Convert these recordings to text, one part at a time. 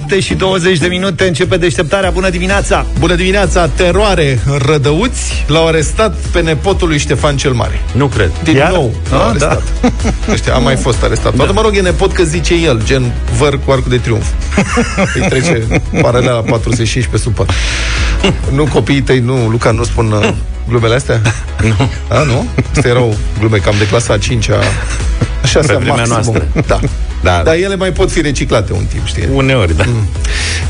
7 și 20 de minute începe deșteptarea. Bună dimineața! Bună dimineața! Teroare în Rădăuți l-au arestat pe nepotul lui Ștefan cel Mare. Nu cred. Din Iar? nou l-au Ah, arestat. Ăștia, a mai fost arestat. Da. Mă rog, e nepot că zice el, gen văr cu arcul de triumf. Îi trece paralela la 45 pe supă. nu copiii tăi, nu, Luca, nu spun uh, glumele astea? Nu. A, nu? Astea erau glume cam de clasa a 5-a. Așa Pe vremea noastră. Da. Da. Dar ele mai pot fi reciclate un timp, știi? Uneori, da.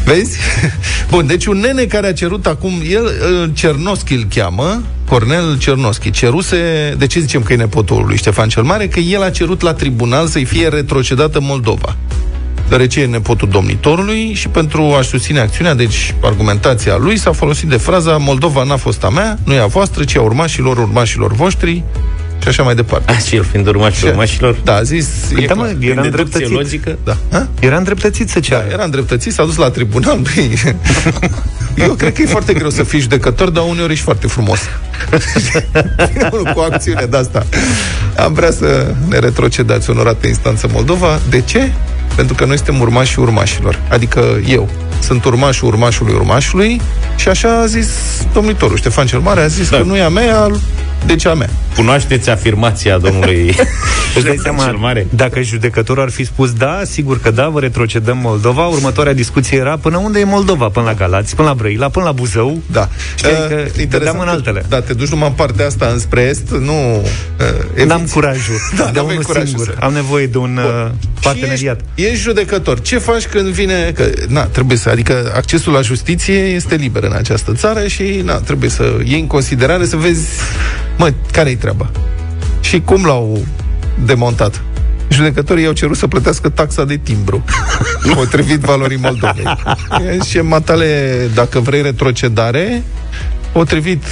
Vezi? Bun, deci un nene care a cerut acum, el, uh, Cernoschi îl cheamă, Cornel Cernoschi, ceruse, de ce zicem că e nepotul lui Ștefan cel Mare? Că el a cerut la tribunal să-i fie retrocedată Moldova deoarece e nepotul domnitorului și pentru a-și susține acțiunea, deci argumentația lui, s-a folosit de fraza Moldova n-a fost a mea, nu e a voastră, ci a urmașilor urmașilor voștri și așa mai departe. A, și el fiind urmașul urmașilor. Da, a zis... Păi, e da, clar. mă, era era îndreptățit. deducție logică. da. Ha? Era îndreptățit să ceară. Era îndreptățit, s-a dus la tribunal. Băi, Eu cred că e foarte greu să fii judecător, dar uneori ești foarte frumos. Unul cu acțiune de asta. Am vrea să ne retrocedați onorată instanță Moldova. De ce? Pentru că noi suntem urmașii urmașilor. Adică eu sunt urmașul urmașului urmașului și așa a zis domnitorul Ștefan cel Mare, a zis Da. că nu e a mea, deci a mea. Cunoașteți afirmația domnului Îți dai Ștefan seama, cel Mare? dacă judecătorul ar fi spus da, sigur că da, vă retrocedăm Moldova, următoarea discuție era până unde e Moldova, până la Galați, până la Brăila, până la Buzău. Da. Știi, Uh, că interesant dădeam în că- altele. Da, te duci numai în partea asta înspre est, nu... Uh, N-am eviți. curajul Da, de n-avem unul curajul singur. să- Am nevoie de un uh, parteneriat. Și ești, ești judecător. Ce faci când vine... Că, na, trebuie să... Adică accesul la justiție este liber în această țară și, na, trebuie să iei în considerare să vezi, mă, care-i treaba. Și cum l-au demontat. Judecătorii i-au cerut să plătească taxa de timbru, potrivit valorii Moldovei. Și matale, dacă vrei retrocedare, potrivit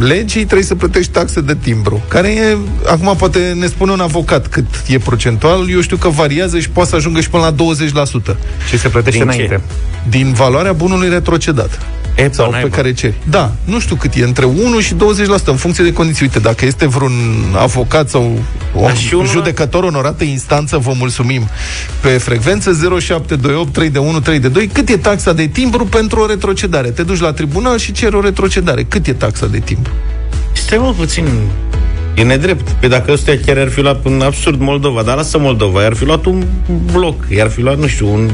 legii trebuie să plătești taxe de timbru, care e, acum poate ne spune un avocat cât e procentual, eu știu că variază și poate să ajungă și până la 20% Și se plătește Din ce? înainte. din valoarea bunului retrocedat. E, Sau pe naiba. care ceri. Da, nu știu cât e, între 1 și 20% în funcție de condiții. Uite, dacă este vreun avocat sau o Dar și unul- judecător onorată instanță, vă mulțumim. Pe frecvență 0728 3 3 2 cât e taxa de timbru pentru o retrocedare? Te duci la tribunal și ceri o retrocedare. Cât e taxa de timbru? Stai mă puțin E nedrept. Pe dacă ăstea chiar ar fi luat în absurd Moldova, dar lasă Moldova, i-ar fi luat un bloc, i-ar fi luat, nu știu, un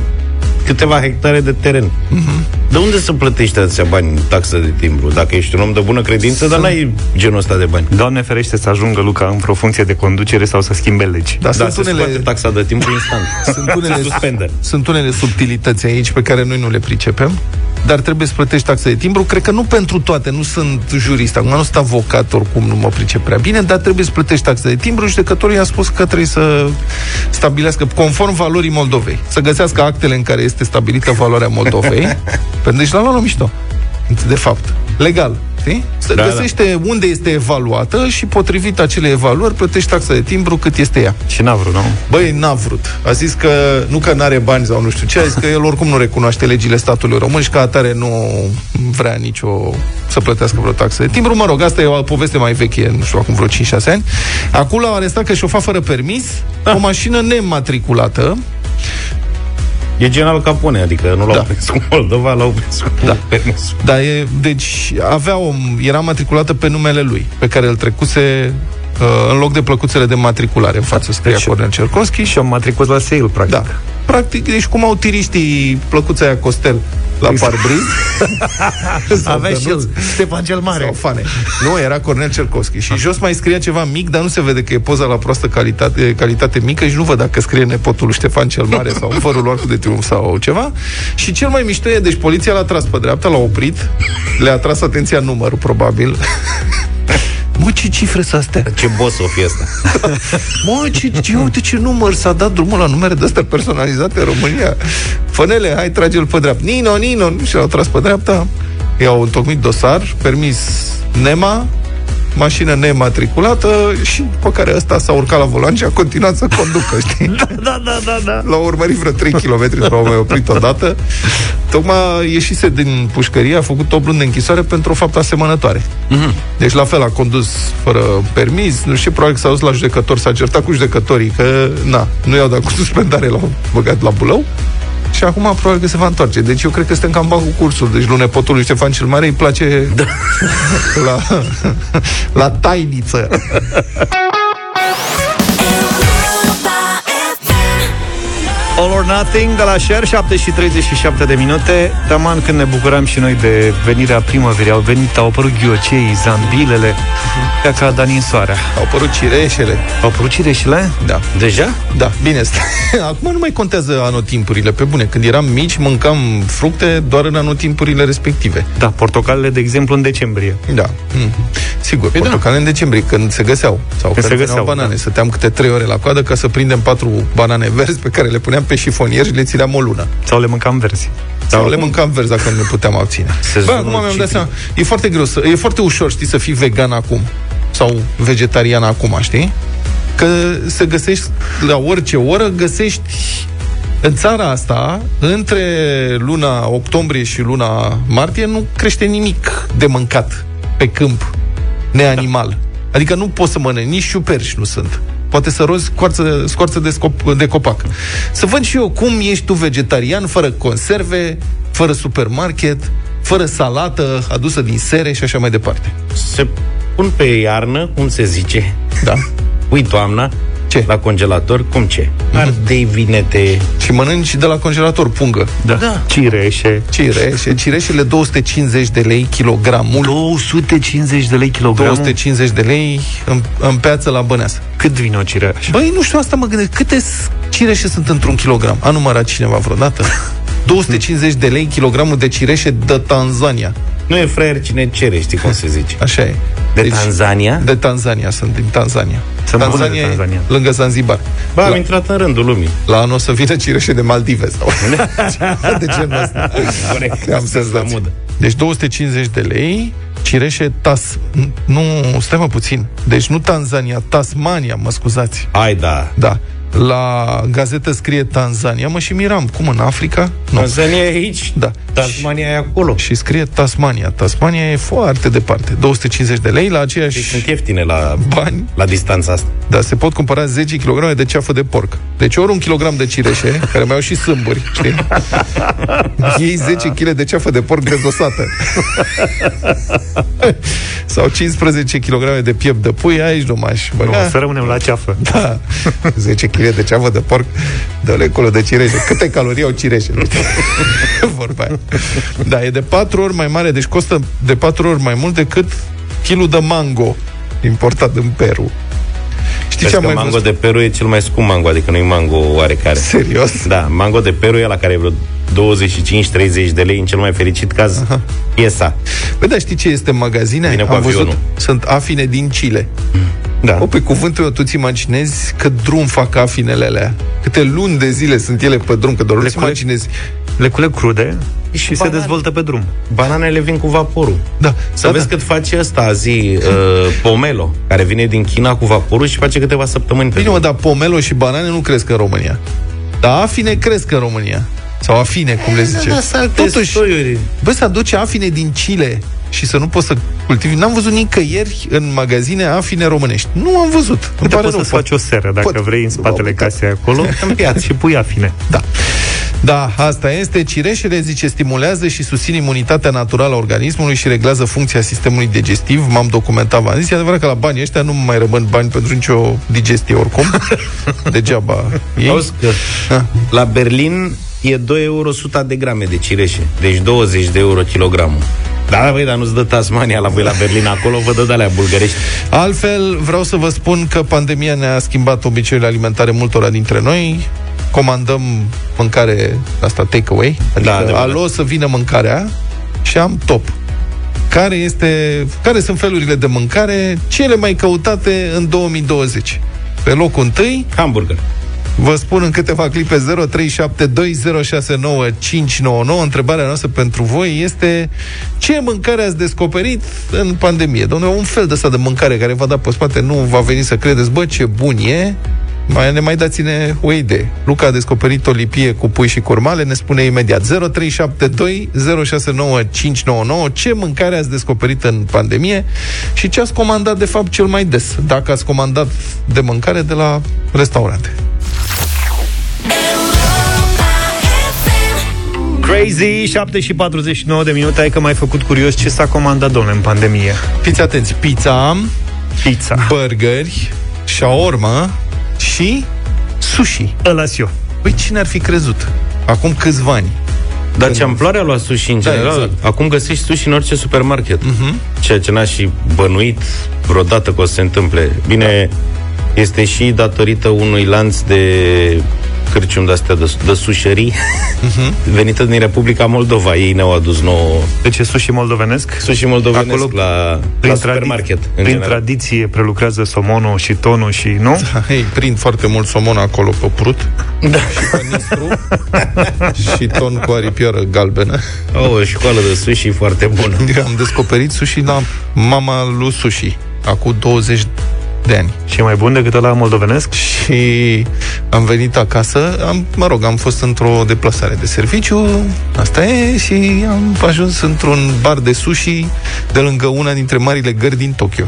câteva hectare de teren. Uh-huh. De unde să plătești atâția bani în taxă de timbru? Dacă ești un om de bună credință, dar n-ai genul ăsta de bani. Doamne ferește să ajungă Luca într-o funcție de conducere sau să schimbe legi. Dar Da, sunt se unele, scoate taxa de timbru instant. sunt unele, Suspendă. sunt unele subtilități aici pe care noi nu le pricepem, dar trebuie să plătești taxa de timbru. Cred că nu pentru toate, nu sunt jurist, acum nu sunt avocat, oricum nu mă pricep prea bine, dar trebuie să plătești taxa de timbru. Judecătorul i-a spus că trebuie să stabilească, conform valorii Moldovei, să găsească actele în care este stabilită valoarea Moldovei, pentru deci l-a luat la mișto. De fapt, legal. Știi? Să Da, da, găsește da. unde este evaluată și potrivit acelei evaluări plătești taxa de timbru cât este ea. Și n-a vrut, nu? Băi, n-a vrut. A zis că nu că n-are bani sau nu știu ce, a zis că el oricum nu recunoaște legile statului român și ca atare nu vrea nicio să plătească vreo taxă de timbru. Mă rog, asta e o poveste mai veche, nu știu, acum vreo 5-6 ani. Acum l-au arestat că șofa fără permis, o mașină nematriculată, E gen al Capone, adică nu l-au Da. prins cu Moldova, l-au prins cu Da. permisul. dar e, deci avea o, era matriculată pe numele lui, pe care îl trecuse uh, în loc de plăcuțele de matriculare în față scria Deci- Cornel Cercoschi Și am matricut la sale, practic. Da. Practic, deci cum au tiriștii plăcuța aia Costel la Exact. parbriz. Sau Avea și Dănuț, el, Ștefan cel Mare. Sau fane. Nu, era Cornel Cercoschi. Și jos mai scria ceva mic, dar nu se vede că e poza la proastă calitate, calitate mică și nu văd dacă scrie nepotul lui Ștefan cel Mare sau fărul lor de triumf sau ceva. Și cel mai mișto e, deci poliția l-a tras pe dreapta, l-a oprit, le-a tras atenția numărul, probabil. Mă, ce cifre sunt astea? Ce boss o fi asta? Mă, ce, ce, uite ce număr s-a dat drumul la numere de astea personalizate în România. Fănele, hai, trage-l pe dreapta. Nino, Nino, și l-au tras pe dreapta. I-au întocmit dosar, permis NEMA, mașină nematriculată și după care ăsta s-a urcat la volan și a continuat să conducă, știi? Da, da, da, da. L-au urmărit vreo 3 km, l-au mai oprit odată. Tocmai ieșise din pușcărie, a făcut 8 luni de închisoare pentru o faptă asemănătoare. Deci la fel a condus fără permis, nu știu, probabil că s-a dus la judecător, s-a certat cu judecătorii că, na, nu i-au dat cu suspendare, l-au băgat la bulău. Și acum probabil că se va întoarce. Deci eu cred că suntem cam cu cursul. Deci lui nepotul lui Ștefan cel Mare îi place da. la, la tainiță. All or Nothing de la Share, 7 și 37 de minute. Taman când ne bucuram și noi de venirea primăverii, au venit, au apărut ghiocei, zambilele, ca ca Danin Soarea. Au apărut cireșele. Au apărut cireșele? Da. Deja? Da, bine. Acum nu mai contează anotimpurile. Pe bune, când eram mici, mâncam fructe doar în anotimpurile respective. Da, portocalele, de exemplu, în decembrie. Da. Mm. Sigur, păi portocale da. în decembrie, când se găseau. Sau când, când se găseau banane. Da. Stăteam câte trei ore la coadă ca să prindem patru banane verzi pe care le puneam pe șifonier și le țineam o lună. Sau le mâncam verzi. Sau, Sau le mâncam verzi dacă nu ne puteam abține. Bă, acum mi-am dat seama, e foarte greu, să, e foarte ușor, știi, să fii vegan acum sau vegetarian acum, știi? Că se găsești la orice oră, găsești în țara asta, între luna octombrie și luna martie, nu crește nimic de mâncat pe câmp, neanimal. Da. Adică nu poți să mănânci, nici șuperci nu sunt. Poate să rozi scoarță, scoarță de, scop, de copac. Să văd și eu cum ești tu vegetarian, fără conserve, fără supermarket, fără salată adusă din sere și așa mai departe. Se pun pe iarnă, cum se zice. Da. Ui toamna, ce? La congelator, cum ce? Mhm. Ardei, vinete... Și mănânci de la congelator pungă. Da. da. Cireșe. Cireșe. Cireșele 250 de lei kilogramul. 250 de lei kilogramul? 250 de lei în, în piață la Băneasa. Cât vine o cireșă? Băi, nu știu, asta mă gândesc. Câte cireșe sunt într-un kilogram? A numărat cineva vreodată? 250 de lei kilogramul de cireșe de Tanzania. Nu e fraier cine cere, știi cum se zice. Așa e. De deci, Tanzania? De Tanzania, sunt din Tanzania. Sunt Tanzania, de Tanzania. lângă Zanzibar. Ba, am intrat în rândul lumii. La anul o să vină cireșe de Maldive sau de genul ăsta. Am senzație. Deci 250 de lei, cireșe Tas... Nu, stai mă puțin. Deci nu Tanzania, Tasmania, mă scuzați. Ai, da. Da la gazetă scrie Tanzania, mă și miram, cum în Africa? Nu. Tanzania e aici, da. Tasmania e acolo. Și scrie Tasmania. Tasmania e foarte departe, 250 de lei la aceeași... Deci sunt ieftine la bani. La distanța asta. Da, se pot cumpăra 10 kg de ceafă de porc. Deci ori un kilogram de cireșe, care mai au și sâmburi, știi? Ei 10 kg de ceafă de porc dezosată. Sau 15 kg de piept de pui, aici nu m-aș băga. Nu, să rămânem la ceafă. Da. 10 kg de ceafă de porc, dă-le acolo de cireșe. Câte calorii au cireșele? Vorba aia. Da, e de 4 ori mai mare, deci costă de 4 ori mai mult decât kilul de mango importat în Peru. Știi ce am mai mango văzut? de Peru e cel mai scump mango, adică nu e mango oarecare. Serios? Da, mango de Peru e la care e vreo 25-30 de lei, în cel mai fericit caz, Aha. piesa. Păi da, știi ce este în magazine? Vine Am văzut, sunt afine din Chile. Da. O, pe cuvântul meu, tu ți imaginezi că drum fac afinele alea. Câte luni de zile sunt ele pe drum, că doar le imaginezi. Le culeg crude și, și se dezvoltă pe drum. Bananele vin cu vaporul. Da. Să da, vezi da. cât face ăsta zi, uh, pomelo, care vine din China cu vaporul și face câteva săptămâni pe Bine, mă, dar pomelo și banane nu cresc în România. Dar afine cresc în România. Sau afine, cum le zice. Da, da, Totuși, bă, să aduce afine din Chile și să nu poți să cultivi. N-am văzut nicăieri în magazine afine românești. Nu am văzut. Uite, poți să faci o seră, dacă pot. vrei, în spatele casei acolo, în piață și pui afine. Da. Da, asta este. Cireșele, zice, stimulează și susțin imunitatea naturală a organismului și reglează funcția sistemului digestiv. M-am documentat, v-am zis. E adevărat că la banii ăștia nu mai rămân bani pentru nicio digestie oricum. Degeaba. Ei? Auzi că la Berlin e 2 euro 100 de grame de cireșe. Deci 20 de euro kilogramul. Da, băi, dar nu-ți dă Tasmania la voi la Berlin, acolo vă dă de alea bulgărești. Altfel, vreau să vă spun că pandemia ne-a schimbat obiceiurile alimentare multora dintre noi. Comandăm mâncare, asta takeaway, adică da, alo să vină mâncarea și am top. Care, este, care sunt felurile de mâncare cele mai căutate în 2020? Pe locul întâi... Hamburger. Vă spun în câteva clipe 0372069599. Întrebarea noastră pentru voi este ce mâncare ați descoperit în pandemie? Domnule, un fel de asta de mâncare care va da pe spate, nu va veni să credeți, bă, ce bun e, mai, ne mai dați-ne o idee. Luca a descoperit o lipie cu pui și curmale, ne spune imediat. 0372 069599 ce mâncare ați descoperit în pandemie și ce ați comandat de fapt cel mai des, dacă ați comandat de mâncare de la restaurante. Crazy, 7 și 49 de minute. Ai că m-ai făcut curios ce s-a comandat, domnule, în pandemie. Fiți atenți, pizza, Pizza. burgeri, shawarma și sushi. Ăla eu Păi cine ar fi crezut? Acum câțiva ani. Dar ce amploare a luat sushi în Da, general? exact. Acum găsești sushi în orice supermarket. Mhm. Ceea ce n-aș fi bănuit vreodată că o să se întâmple. Bine, este și datorită unui lanț de cârcium de-astea de, de sușerii Mhm. venită din Republica Moldova. Ei ne-au adus nouă Deci e sushi moldovenesc sushi moldovenesc Acolo, la, la prin, supermarket. tradi- în prin general. tradiție prelucrează somonul și tonul și, nu? Ei, prind foarte mult somon acolo pe prut. Da. Și panistru. și ton cu aripioară galbenă. Au o școală de sushi foarte bună. Eu am descoperit sushi la mama lui sushi. Acum 20 de ani. Și e mai bun decât ăla moldovenesc? Și am venit acasă, am, mă rog, am fost într-o deplasare de serviciu, asta e, și am ajuns într-un bar de sushi de lângă una dintre marile gări din Tokyo,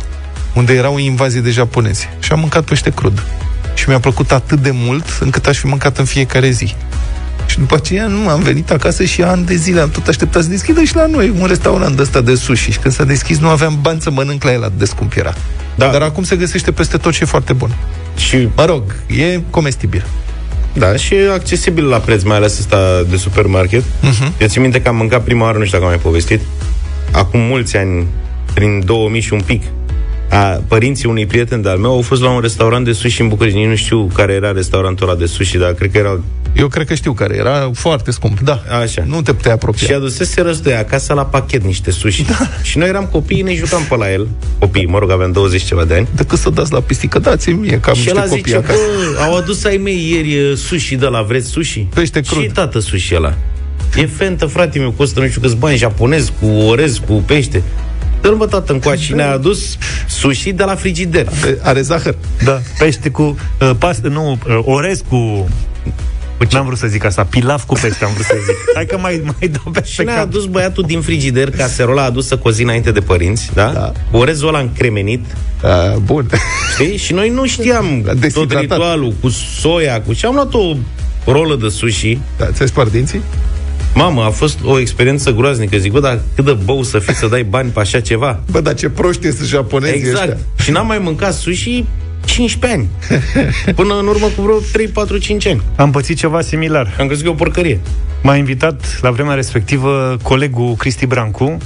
unde era o invazie de japonezi. Și am mâncat pește crud. Și mi-a plăcut atât de mult încât aș fi mâncat în fiecare zi. Și după aceea nu, am venit acasă și ani de zile am tot așteptat să deschidă și la noi un restaurant de ăsta de sushi. Și când s-a deschis nu aveam bani să mănânc la el atât de scump era. Da. Dar acum se găsește peste tot și e foarte bun. Și Mă rog, e comestibil. Da, și e accesibil la preț, mai ales ăsta de supermarket. Uh-huh. Eu țin minte că am mâncat prima oară, nu știu dacă am mai povestit, acum mulți ani, prin 2000 și un pic, a, părinții unui prieten de-al meu au fost la un restaurant de sushi în București. Nici nu știu care era restaurantul ăla de sushi, dar cred că era... Eu cred că știu care era foarte scump, da. Așa. Nu te puteai apropia. Și adusese răzdoi acasă la pachet niște sushi. Da. Și noi eram copii, ne jucam pe la el. Copii, mă rog, aveam 20 ceva de ani. Decât să dați la pisică, dați-mi mie, că am Și niște el copii zice, acasă. bă, au adus ai mei ieri uh, sushi de la vreți sushi? Pește crud. Și tată sushi ăla. E fentă, frate meu, costă nu știu câți bani japonez, cu orez, cu pește. Dă-l mă tată încoace și ne-a adus sushi de la frigider. Are zahăr. Da, pește cu uh, pastă, nu, uh, orez cu... N-am vrut să zic asta, pilaf cu pește am vrut să zic. Hai că mai, mai dau pe Și ne-a adus băiatul din frigider caserola adusă cu o zi înainte de părinți, da? Da. Cu orezul ăla încremenit, A, bun. știi? Și noi nu știam tot Deshidratat. ritualul cu soia, cu... Și am luat o rolă de sushi Da, ți-ai spart dinții? Mamă, a fost o experiență groaznică. Zic, bă, dar cât de bău să fii să dai bani pe așa ceva. Bă, dar ce proști sunt japonezii Exact. ăștia. Și n-am mai mâncat sushi 15 ani. Până în urmă cu vreo 3, 4, 5 ani. Am pățit ceva similar. Am crezut că e o porcărie. M-a invitat la vremea respectivă colegul Cristi Brancu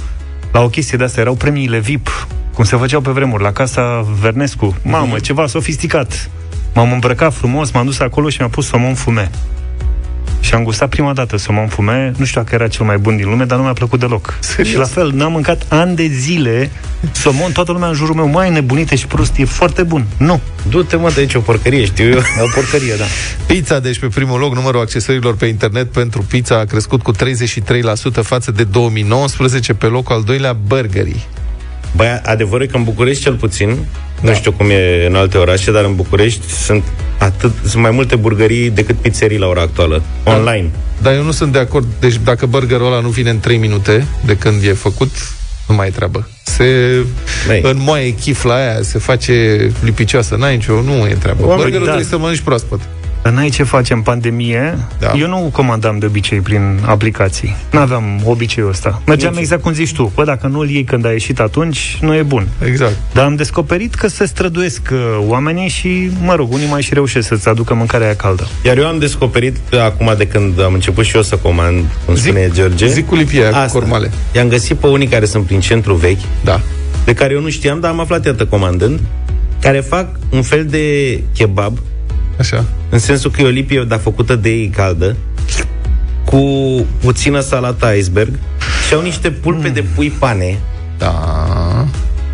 la o chestie de asta. Erau premiile VIP, cum se făceau pe vremuri, la casa Vernescu. Mamă, ceva sofisticat. M-am îmbrăcat frumos, m-am dus acolo și mi-a pus somon fume. Și am gustat prima dată somon fume, nu știu dacă era cel mai bun din lume, dar nu mi-a plăcut deloc. Serios? Și la fel, n-am mâncat ani de zile somon, toată lumea în jurul meu, mai nebunite și prost, e foarte bun. Nu, Du-te, mă, de aici o porcărie, știu eu. e o porcărie, da. Pizza, deci pe primul loc, numărul accesoriilor pe internet pentru pizza a crescut cu 33% față de 2019, pe locul al doilea burgerii. Băi, adevărul e că în București cel puțin, da. nu știu cum e în alte orașe, dar în București sunt atât, sunt mai multe burgării decât pizzerii la ora actuală, online. Dar eu nu sunt de acord, deci dacă burgerul ăla nu vine în 3 minute de când e făcut, nu mai e treabă. Se Băi. înmoaie chifla aia, se face lipicioasă, n-ai nicio, nu e treabă. Oamenii, Burgerul da. trebuie să mănânci proaspăt. Dar n-ai ce face în pandemie. Da. Eu nu comandam de obicei prin aplicații. N-aveam obiceiul ăsta. Mergeam Nici. exact cum zici tu. Bă, dacă nu-l iei când a ieșit atunci, nu e bun. Exact. Dar am descoperit că se străduiesc uh, oamenii și, mă rog, unii mai și reușesc să-ți aducă mâncarea aia caldă. Iar eu am descoperit acum de când am început și eu să comand, cum spune George. Zic cu lipia aia, cu cormale. I-am găsit pe unii care sunt prin centru vechi, Da. de care eu nu știam, dar am aflat iată comandând, care fac un fel de kebab, Așa. în sensul că e o lipie, dar făcută de ei caldă, cu puțină salată iceberg și au niște pulpe mm. de pui pane Da.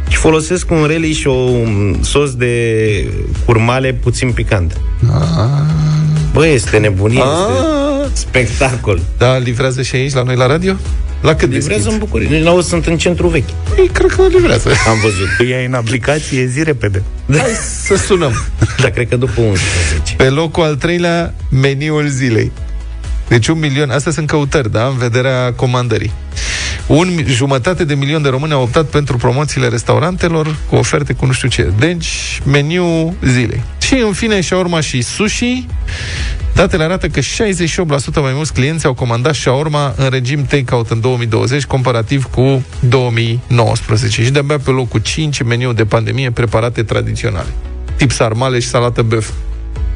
și folosesc un relish și un sos de curmale puțin picant. Bă, este nebunie, este Ah. spectacol. Da, livrează și aici, la noi la radio? La cât Livrează deschid? în București. Nu, n-au, sunt în centru vechi. Ei, cred că livrează. Am văzut. Tu iei în aplicație, zi repede. Hai să sunăm. Dar cred că după 11. Pe locul al treilea, meniul zilei. Deci un milion, astea sunt căutări, da, în vederea comandării. Un mi- jumătate de milion de români au optat pentru promoțiile restaurantelor cu oferte cu nu știu ce. Deci, meniu zilei. Și în fine, și urma și sushi, Datele arată că 68% mai mulți clienți au comandat shawarma în regim take-out în 2020, comparativ cu 2019. Și de-abia pe locul 5 meniu de pandemie preparate tradiționale. Tip sarmale și salată băf.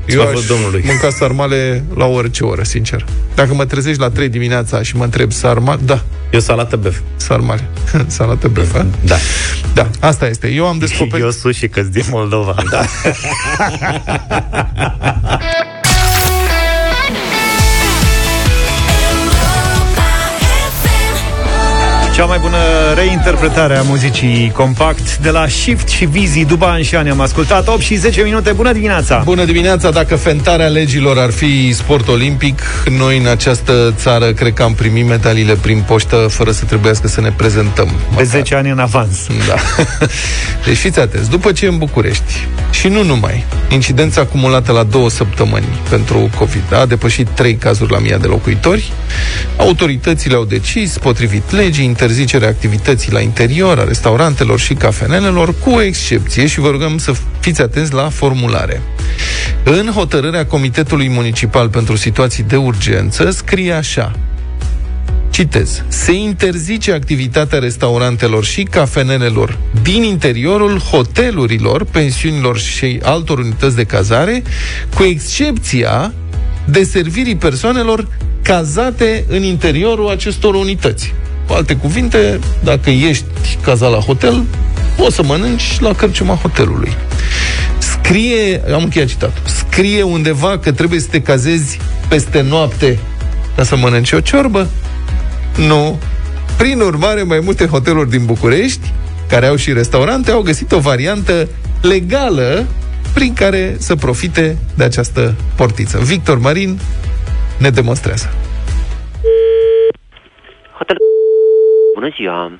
Eu Slavă aș Domnului. mânca sarmale la orice oră, sincer. Dacă mă trezești la 3 dimineața și mă întreb sarmale, da, Eu salată bef. sarmale. Salată băf, a? Da. Da, asta este. Eu am descoperit... Eu sushi că din Moldova. Da. Cea mai bună reinterpretare a muzicii compact de la Shift și Vizi Duban și am ascultat 8 și 10 minute. Bună dimineața! Bună dimineața! Dacă fentarea legilor ar fi sport olimpic, noi în această țară cred că am primit medaliile prin poștă fără să trebuiască să ne prezentăm. De măcar. 10 ani în avans. Da. Deci fiți atenți, după ce în București, și nu numai, incidența acumulată la două săptămâni pentru COVID a depășit trei cazuri la mii de locuitori, autoritățile au decis, potrivit legii, interzicerea activității la interior a restaurantelor și cafenelelor, cu o excepție și vă rugăm să fiți atenți la formulare. În hotărârea Comitetului Municipal pentru Situații de Urgență scrie așa Citez. Se interzice activitatea restaurantelor și cafenelelor din interiorul hotelurilor, pensiunilor și altor unități de cazare, cu excepția deservirii persoanelor cazate în interiorul acestor unități. Cu alte cuvinte, dacă ești cazat la hotel, poți să mănânci la cărciuma hotelului. Scrie, am încheiat citatul, scrie undeva că trebuie să te cazezi peste noapte ca să mănânci o ciorbă? Nu. Prin urmare, mai multe hoteluri din București, care au și restaurante, au găsit o variantă legală prin care să profite de această portiță. Victor Marin ne demonstrează. Bună ziua!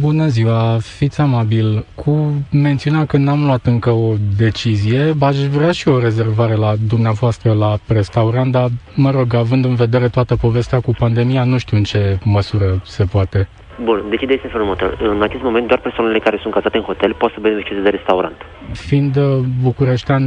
Bună ziua, fiți amabil. Cu menționa că n-am luat încă o decizie, aș vrea și o rezervare la dumneavoastră la restaurant, dar, mă rog, având în vedere toată povestea cu pandemia, nu știu în ce măsură se poate. Bun, deci ideea este în felul următor. În acest moment, doar persoanele care sunt cazate în hotel pot să beneficieze de restaurant. Fiind uh, bucureștean,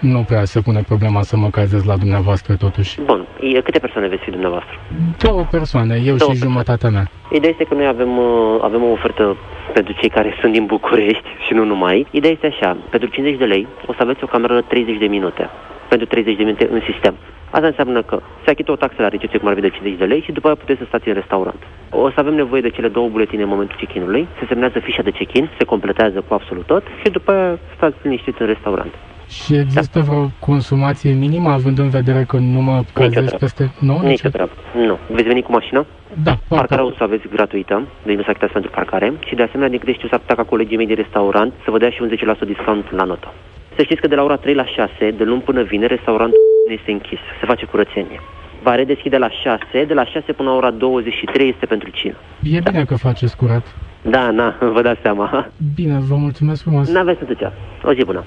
nu prea se pune problema să mă cazez la dumneavoastră totuși. Bun, e- câte persoane veți fi dumneavoastră? Două persoane, eu Două și persoane. jumătatea mea. Ideea este că noi avem, uh, avem o ofertă pentru cei care sunt din București și nu numai. Ideea este așa, pentru 50 de lei o să aveți o cameră 30 de minute. Pentru 30 de minute în sistem. Asta înseamnă că se achită o taxă la recepție, cum ar fi de 50 de lei, și după aceea puteți să stați în restaurant. O să avem nevoie de cele două buletine în momentul check-in-ului, se semnează fișa de check-in, se completează cu absolut tot și după aceea stați liniștiți în restaurant. Și există vreo consumație minimă, având în vedere că nu mă cazez treabă. peste... Nu? Nici o treabă. Nu. Veți veni cu mașina? Da, Parcarea o să aveți gratuită, deci nu s-a achitat pentru parcare și de asemenea, din câte știu, s-ar putea ca colegii mei de restaurant să vă dea și un 10% discount la notă. Să știți că de la ora 3 la 6, de luni până vineri, restaurantul este închis, se face curățenie. Va redeschide la 6, de la 6 până la ora 23 este pentru cină. E bine că faceți curat. Da, na, vă dați seama. Bine, vă mulțumesc frumos. N-aveți atâția. O zi bună.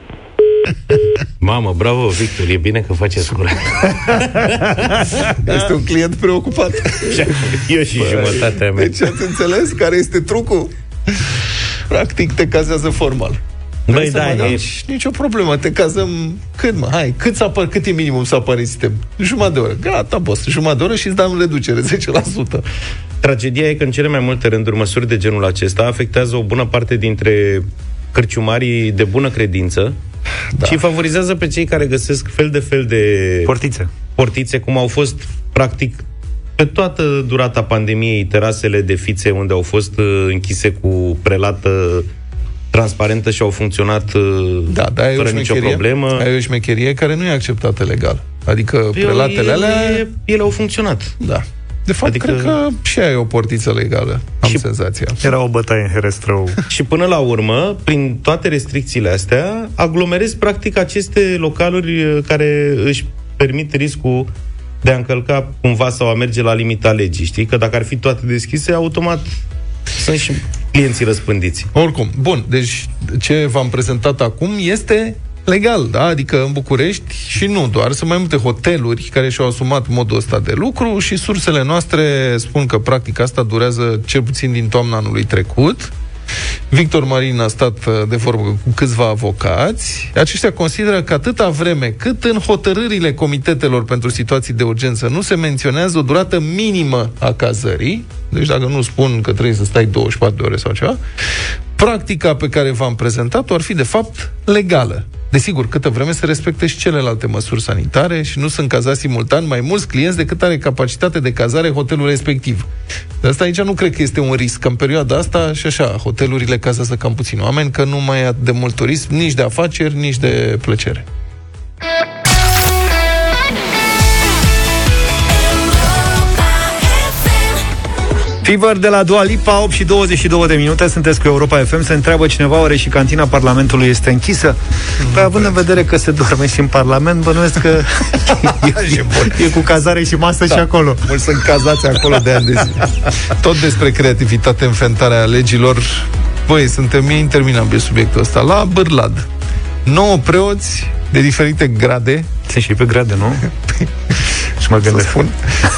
Mamă, bravo, Victor, e bine că faceți curat. Este un client preocupat. Eu și jumătatea mea. Deci ați înțeles care este trucul? Practic te cazează formal. Băi, Vrei să da, mănânci? Nicio problemă, te cazăm cât, mă? Hai, cât, să apar, cât e minimum să apare în sistem? Jumătate de oră. Gata, boss, jumătate de oră și îți dăm reducere, 10%. Tragedia e că în cele mai multe rânduri măsuri de genul acesta afectează o bună parte dintre cărciumarii de bună credință da. și favorizează pe cei care găsesc fel de fel de Portițe. portițe, cum au fost practic pe toată durata pandemiei terasele de fițe unde au fost uh, închise cu prelată transparentă și au funcționat uh, Da, dar e o fără nicio șmecherie, problemă. ai o șmecherie care nu e acceptată legal. Adică Păi, prelatele ele, alea... ele au funcționat. Da. De fapt, Adică- cred că și aia e o portiță legală. Am Și- senzația. Era o bătaie în Herestrău. Și până la urmă, prin toate restricțiile astea, aglomerezi practic aceste localuri uh, care își permit riscul de a încălca cumva sau a merge la limita legii, știi? Că dacă ar fi toate deschise, automat sunt și clienții răspândiți. Oricum, bun, deci ce v-am prezentat acum este legal, da? Adică în București și nu doar, sunt mai multe hoteluri care și-au asumat modul ăsta de lucru și sursele noastre spun că practic asta durează cel puțin din toamna anului trecut. Victor Marin a stat uh, de vorbă cu câțiva avocați. Aceștia consideră că atâta vreme cât în hotărârile comitetelor pentru situații de urgență nu se menționează o durată minimă a cazării, deci dacă nu spun că trebuie să stai 24 de ore sau ceva, practica pe care v-am prezentat-o ar fi de fapt legală. Desigur, câtă vreme se respecte și celelalte măsuri sanitare și nu sunt cazați simultan mai mulți clienți decât are capacitate de cazare hotelul respectiv. De asta aici nu cred că este un risc. Că în perioada asta, și așa, hotelurile cazează cam puțin oameni, că nu mai e de mult turism, nici de afaceri, nici de plăcere. Fever de la Dua Lipa, 8 și 22 de minute, sunteți cu Europa FM, se întreabă cineva oare și cantina Parlamentului este închisă? Păi având în vedere că se doarme și în Parlament, bănuiesc că e, e cu cazare și masă da. și acolo. Mulți sunt cazați acolo de ani de zi. Tot despre creativitate în fentarea legilor, băi, suntem interminabil subiectul ăsta. La Bârlad, 9 preoți de diferite grade. Sunt și pe grade, nu? și mă gândesc. Spun,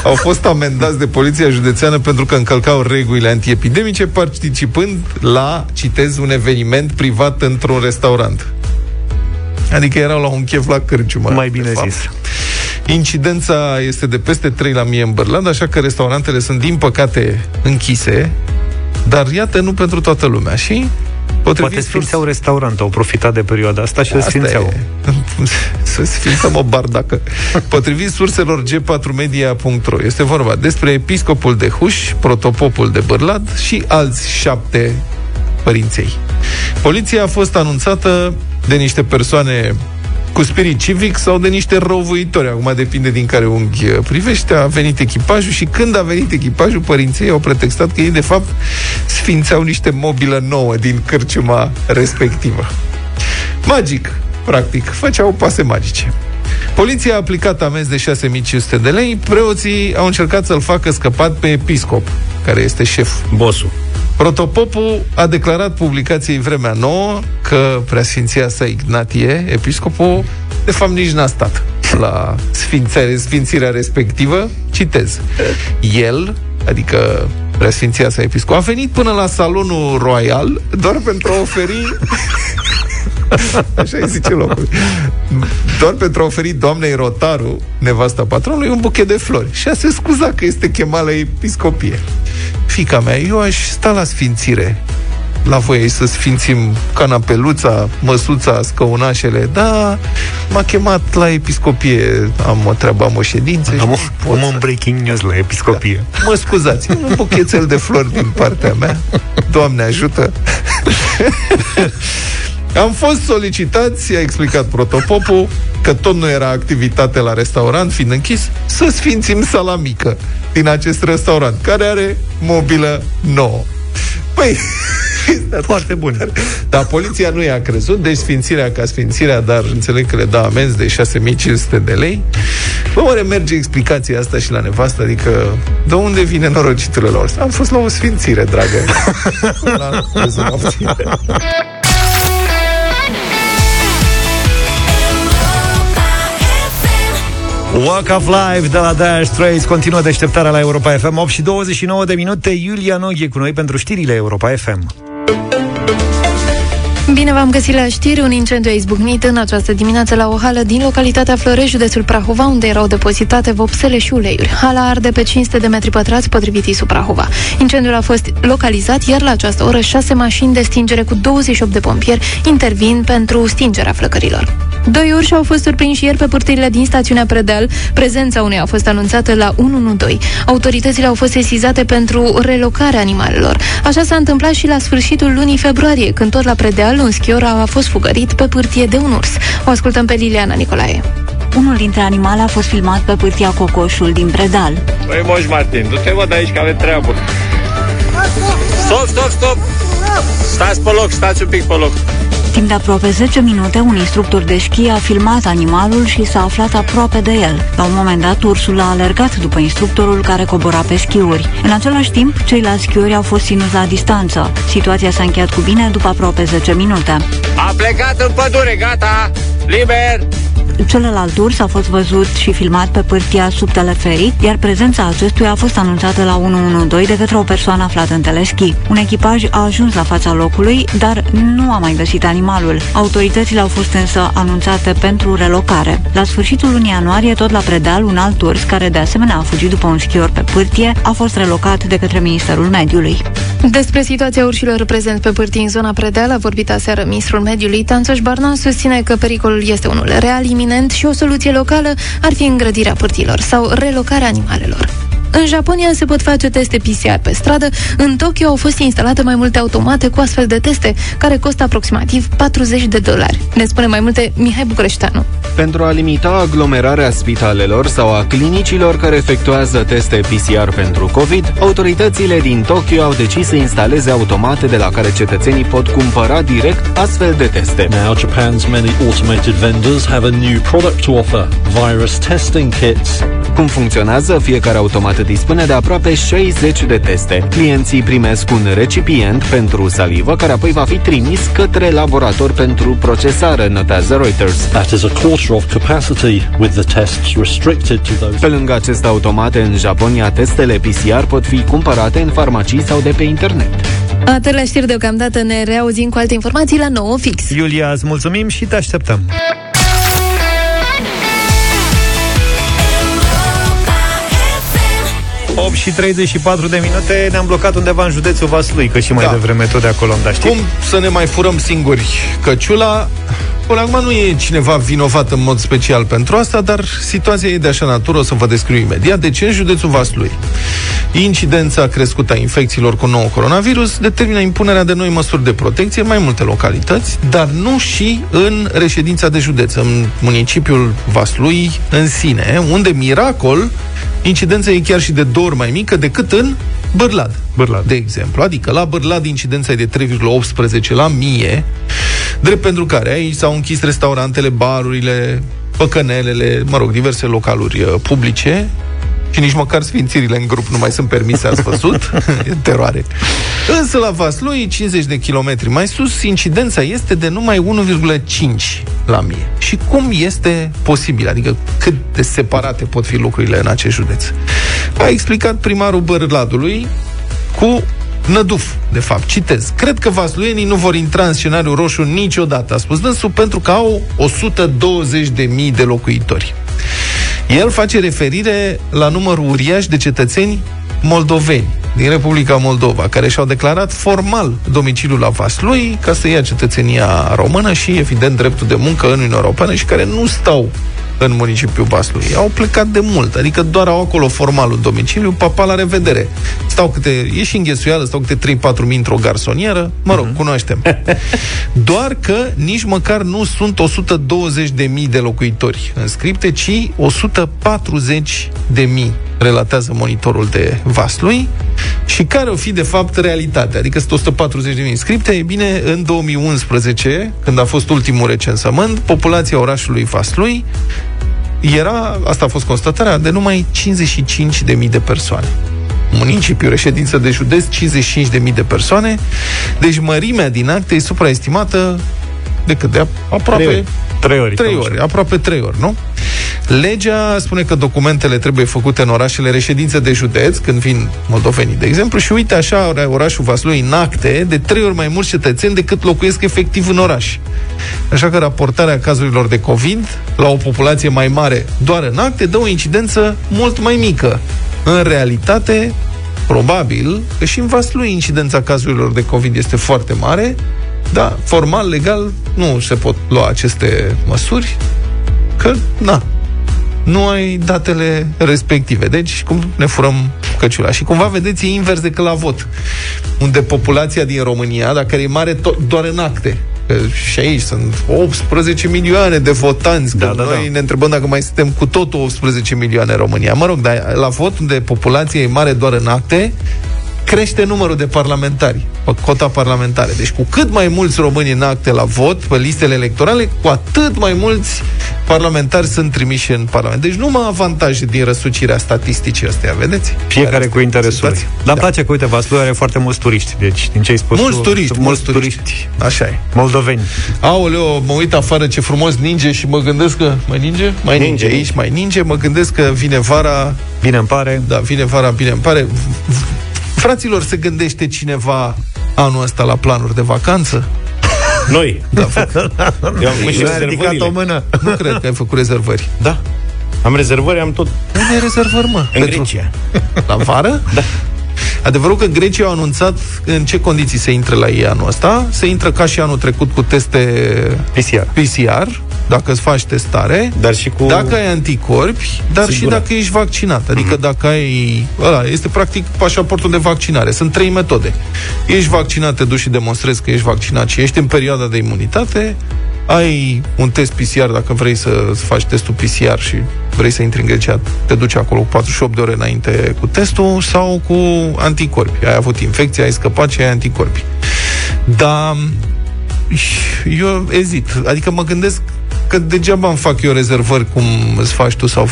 au fost amendați de Poliția Județeană pentru că încălcau regulile antiepidemice participând la, citez, un eveniment privat într-un restaurant. Adică erau la un chef la cârciumă. Mai bine zis. Incidența este de peste 3 la mie în Bărland, așa că restaurantele sunt, din păcate, închise, dar iată, nu pentru toată lumea. Și Potrivit Poate sfințeau restaurant, au profitat de perioada asta și îl sfințeau. Să sfințăm o bardacă. Potrivit surselor g4media.ro este vorba despre episcopul de Huș, protopopul de Bărlad și alți șapte părinței. Poliția a fost anunțată de niște persoane cu spirit civic sau de niște răuvoitori. Acum depinde din care unghi privește. A venit echipajul și când a venit echipajul, părinții au pretextat că ei, de fapt, sfințeau niște mobilă nouă din cârciuma respectivă. Magic, practic. Făceau pase magice. Poliția a aplicat amenzi de 6500 de lei, preoții au încercat să-l facă scăpat pe episcop, care este șef. Bosul. Protopopul a declarat publicației Vremea Nouă că preasfinția sa Ignatie, episcopul, de fapt nici n-a stat la sfințare, sfințirea respectivă. Citez. El, adică preasfinția sa episcop, a venit până la salonul royal doar pentru a oferi Așa îi zice locul. Doar pentru a oferi doamnei Rotaru, nevasta patronului, un buchet de flori. Și a se scuza că este chemat la episcopie. Fica mea, eu aș sta la sfințire la voie să sfințim canapeluța, măsuța, scăunașele, da, m-a chemat la episcopie, am o treabă, am o ședință. Am, o, am un breaking news la episcopie. Da. Mă scuzați, un buchețel de flori din partea mea, Doamne ajută. Am fost solicitați, a explicat protopopul, că tot nu era activitate la restaurant, fiind închis, să sfințim sala mică din acest restaurant, care are mobilă nouă. Păi, foarte bun. Dar poliția nu i-a crezut, deci sfințirea ca sfințirea, dar înțeleg că le dă amenzi de 6500 de lei. Bă, oare merge explicația asta și la nevastă? Adică, de unde vine norociturile lor? Am fost la o sfințire, dragă. la Walk of Life de la Dire Straits. Continuă deșteptarea la Europa FM 8 și 29 de minute. Iulia Noghe cu noi pentru știrile Europa FM Bine v-am găsit la știri. Un incendiu a izbucnit în această dimineață la o hală din localitatea Florești, județul Prahova, unde erau depozitate vopsele și uleiuri. Hala arde pe 500 de metri pătrați, potrivit ISU Prahova. Incendiul a fost localizat, iar la această oră șase mașini de stingere cu 28 de pompieri intervin pentru stingerea flăcărilor. Doi urși au fost surprinși ieri pe pârtirile din stațiunea Predeal. Prezența unei a fost anunțată la 112. Autoritățile au fost sesizate pentru relocarea animalelor. Așa s-a întâmplat și la sfârșitul lunii februarie, când tot la Predeal un schior a fost fugărit pe pârtie de un urs. O ascultăm pe Liliana Nicolae. Unul dintre animale a fost filmat pe pârtia Cocoșul din Predal. Băi, Moș Martin, du-te vă de aici că avem treabă. Stop, stop, stop! Stați pe loc, stați un pic pe loc. Timp de aproape 10 minute, un instructor de schi a filmat animalul și s-a aflat aproape de el. La un moment dat, ursul a alergat după instructorul care cobora pe schiuri. În același timp, ceilalți schiuri au fost ținuți la distanță. Situația s-a încheiat cu bine după aproape 10 minute. A plecat în pădure, gata! Liber! Celălalt urs a fost văzut și filmat pe pârtia sub teleferii, iar prezența acestuia a fost anunțată la 112 de către o persoană aflată în teleschi. Un echipaj a ajuns la fața locului, dar nu a mai găsit animalul. Autoritățile au fost însă anunțate pentru relocare. La sfârșitul lunii ianuarie, tot la Predeal, un alt urs, care de asemenea a fugit după un schior pe pârtie, a fost relocat de către Ministerul Mediului. Despre situația urșilor prezent pe pârtii în zona Predeal a vorbit aseară ministrul mediului. Tanțoș Barna susține că pericolul este unul real, iminent și o soluție locală ar fi îngrădirea pârtilor sau relocarea animalelor. În Japonia se pot face teste PCR pe stradă. În Tokyo au fost instalate mai multe automate cu astfel de teste, care costă aproximativ 40 de dolari. Ne spune mai multe Mihai Bucreșteanu. Pentru a limita aglomerarea spitalelor sau a clinicilor care efectuează teste PCR pentru COVID, autoritățile din Tokyo au decis să instaleze automate de la care cetățenii pot cumpăra direct astfel de teste. Now, Japan's many automated vendors have a new product to offer virus testing kits. Cum funcționează? Fiecare automat dispune de aproape 60 de teste. Clienții primesc un recipient pentru salivă, care apoi va fi trimis către laborator pentru procesare, notează Reuters. That is a quarter of capacity, with the tests restricted to those. Pe lângă aceste automate, în Japonia, testele PCR pot fi cumpărate în farmacii sau de pe internet. Atât la știri deocamdată ne reauzim cu alte informații la 9 fix. Iulia, îți mulțumim și te așteptăm. 8 și 34 de minute Ne-am blocat undeva în județul Vaslui Că și mai Da. devreme tot de acolo am dat știri. Cum să ne mai furăm singuri căciula? Până acum nu e cineva vinovat în mod special pentru asta, dar situația e de așa natură, o să vă descriu imediat. Deci, în județul Vaslui, incidența crescută a infecțiilor cu nou coronavirus determină impunerea de noi măsuri de protecție în mai multe localități, dar nu și în reședința de județ, în municipiul Vaslui în sine, unde, miracol, incidența e chiar și de două ori mai mică decât în Bârlad, Bârlad. de exemplu. Adică la Bârlad incidența e de 3,18 la 1000, drept pentru care aici s-au închis restaurantele, barurile, păcănelele, mă rog, diverse localuri uh, publice și nici măcar sfințirile în grup nu mai sunt permise, ați văzut? e teroare. Însă la Vaslui, 50 de kilometri mai sus, incidența este de numai 1,5 la mie. Și cum este posibil? Adică cât de separate pot fi lucrurile în acest județ? A explicat primarul Bărladului cu Năduf, de fapt, citez. Cred că vasluienii nu vor intra în scenariul roșu niciodată, a spus dânsul, pentru că au 120.000 de locuitori. El face referire la numărul uriaș de cetățeni moldoveni din Republica Moldova, care și-au declarat formal domiciliul la Vaslui ca să ia cetățenia română și, evident, dreptul de muncă în Uniunea Europeană și care nu stau în municipiul Vaslui. Au plecat de mult, adică doar au acolo formal un domiciliu, papa la revedere. Stau câte, e și înghesuială, stau câte 3-4 mii într-o garsonieră, mă rog, uh-huh. cunoaștem. Doar că nici măcar nu sunt 120 de mii de locuitori înscripte, ci 140 de mii relatează monitorul de Vaslui. Și care o fi de fapt realitatea, adică sunt 140 de mii înscripte, e bine, în 2011, când a fost ultimul recensământ, populația orașului Vaslui era, asta a fost constatarea, de numai 55 de mii de persoane municipiu, reședință de județ, 55.000 de persoane. Deci mărimea din acte e supraestimată de cât? De aproape... Trei ori. Trei ori. Trei cam ori, așa. aproape trei ori, nu? Legea spune că documentele trebuie făcute în orașele reședințe de județ, când vin moldovenii, de exemplu, și uite așa are orașul Vaslui în acte de trei ori mai mulți cetățeni decât locuiesc efectiv în oraș. Așa că raportarea cazurilor de COVID la o populație mai mare doar în acte dă o incidență mult mai mică. În realitate, probabil că și în Vaslui incidența cazurilor de COVID este foarte mare, dar formal, legal, nu se pot lua aceste măsuri, că, na, nu ai datele respective. Deci, cum ne furăm căciula. Și cumva, vedeți, e invers decât la vot. Unde populația din România, dacă e mare, tot, doar în acte. Că și aici sunt 18 milioane de votanți. Da, că da, noi da. ne întrebăm dacă mai suntem cu totul 18 milioane în România. Mă rog, dar la vot unde populația e mare doar în acte, crește numărul de parlamentari, pe cota parlamentară. Deci cu cât mai mulți români în acte la vot, pe listele electorale, cu atât mai mulți parlamentari sunt trimiși în Parlament. Deci numai avantaje din răsucirea statisticii astea, vedeți? Fiecare Care cu interesul lui. situații. Dar îmi place că, uite, Vaslui are foarte mulți turiști. Deci, din ce ai spus Mulți tu, turiști, sunt mulți mulți turiști. turiști Așa e. moldoveni. Aoleo, mă uit afară ce frumos ninge și mă gândesc că... Mai ninge? Mai ninge, Ninge, aici, mai ninge. Mă gândesc că vine vara... Bine îmi pare. Da, vine vara, bine îmi pare. V- v- Fraților, se gândește cineva anul ăsta la planuri de vacanță? Noi. Da, fac. Eu am făcut și Nu a ridicat rezervările. o mână. Nu cred că ai făcut rezervări. Da. Am rezervări, am tot. Unde ai rezervări, mă? În Grecia. La vară? Da. Adevărul că Grecia au anunțat în ce condiții se intră la ei anul ăsta. Se intră ca și anul trecut cu teste PCR. PCR, dacă îți faci testare, Dar și cu... dacă ai anticorpi, dar Sigur. și dacă ești vaccinat. Adică dacă ai... Ăla, este practic pașaportul de vaccinare. Sunt trei metode. Ești vaccinat, te duci și demonstrezi că ești vaccinat și ești în perioada de imunitate, ai un test PCR dacă vrei să faci testul PCR și vrei să intri în Grecia, te duci acolo cu 48 de ore înainte cu testul sau cu anticorpi. Ai avut infecție, ai scăpat și ai anticorpi. Dar eu ezit. Adică mă gândesc că degeaba îmi fac eu rezervări cum îți faci tu sau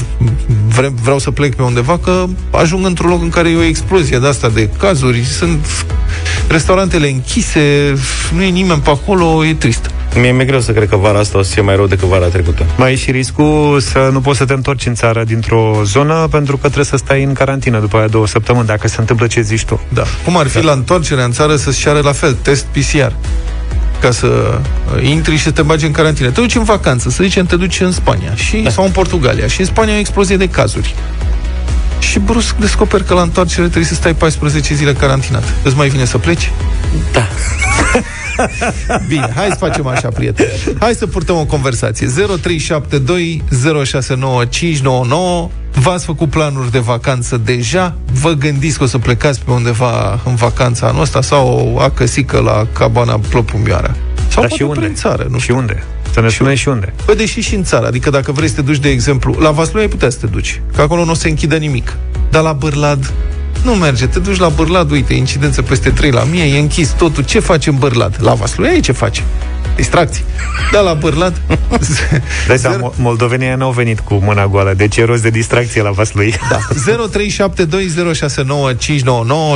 vre, vreau să plec pe undeva, că ajung într-un loc în care e o explozie de asta de cazuri, sunt restaurantele închise, nu e nimeni pe acolo, e trist. Mie mi-e greu să cred că vara asta o să fie mai rău decât vara trecută. Mai e și riscul să nu poți să te întorci în țară dintr-o zonă pentru că trebuie să stai în carantină după aia două săptămâni, dacă se întâmplă ce zici tu. Da. Cum ar fi la întoarcerea în țară să-ți ceară la fel, test PCR ca să uh, intri și să te bagi în carantină. Te duci în vacanță, să zicem, te duci în Spania și, da. sau în Portugalia și în Spania e o explozie de cazuri. Și brusc descoperi că la întoarcere trebuie să stai 14 zile carantinat. Îți mai vine să pleci? Da. Bine, hai să facem așa, prieteni. Hai să purtăm o conversație. 0372 069599 V-ați făcut planuri de vacanță deja? Vă gândiți că o să plecați pe undeva în vacanța anul ăsta sau o acăsică la cabana Plăpumioara? Sau Dar poate și unde? prin țară, nu Și știu. unde? Să ne spunem și unde. Bă, deși și în țară, adică dacă vrei să te duci, de exemplu, la Vaslui ai putea să te duci, că acolo nu o să închidă nimic. Dar la Bârlad nu merge. Te duci la Bârlad, uite, incidență peste 3 la mie, e închis totul. Ce faci în Bârlad? La Vaslui ai ce faci? Distracții. Da, la Bârlad... Dai seama, mo- moldovenii aia n-au venit cu mâna goală, deci e rost de distracție la Vaslui. Da.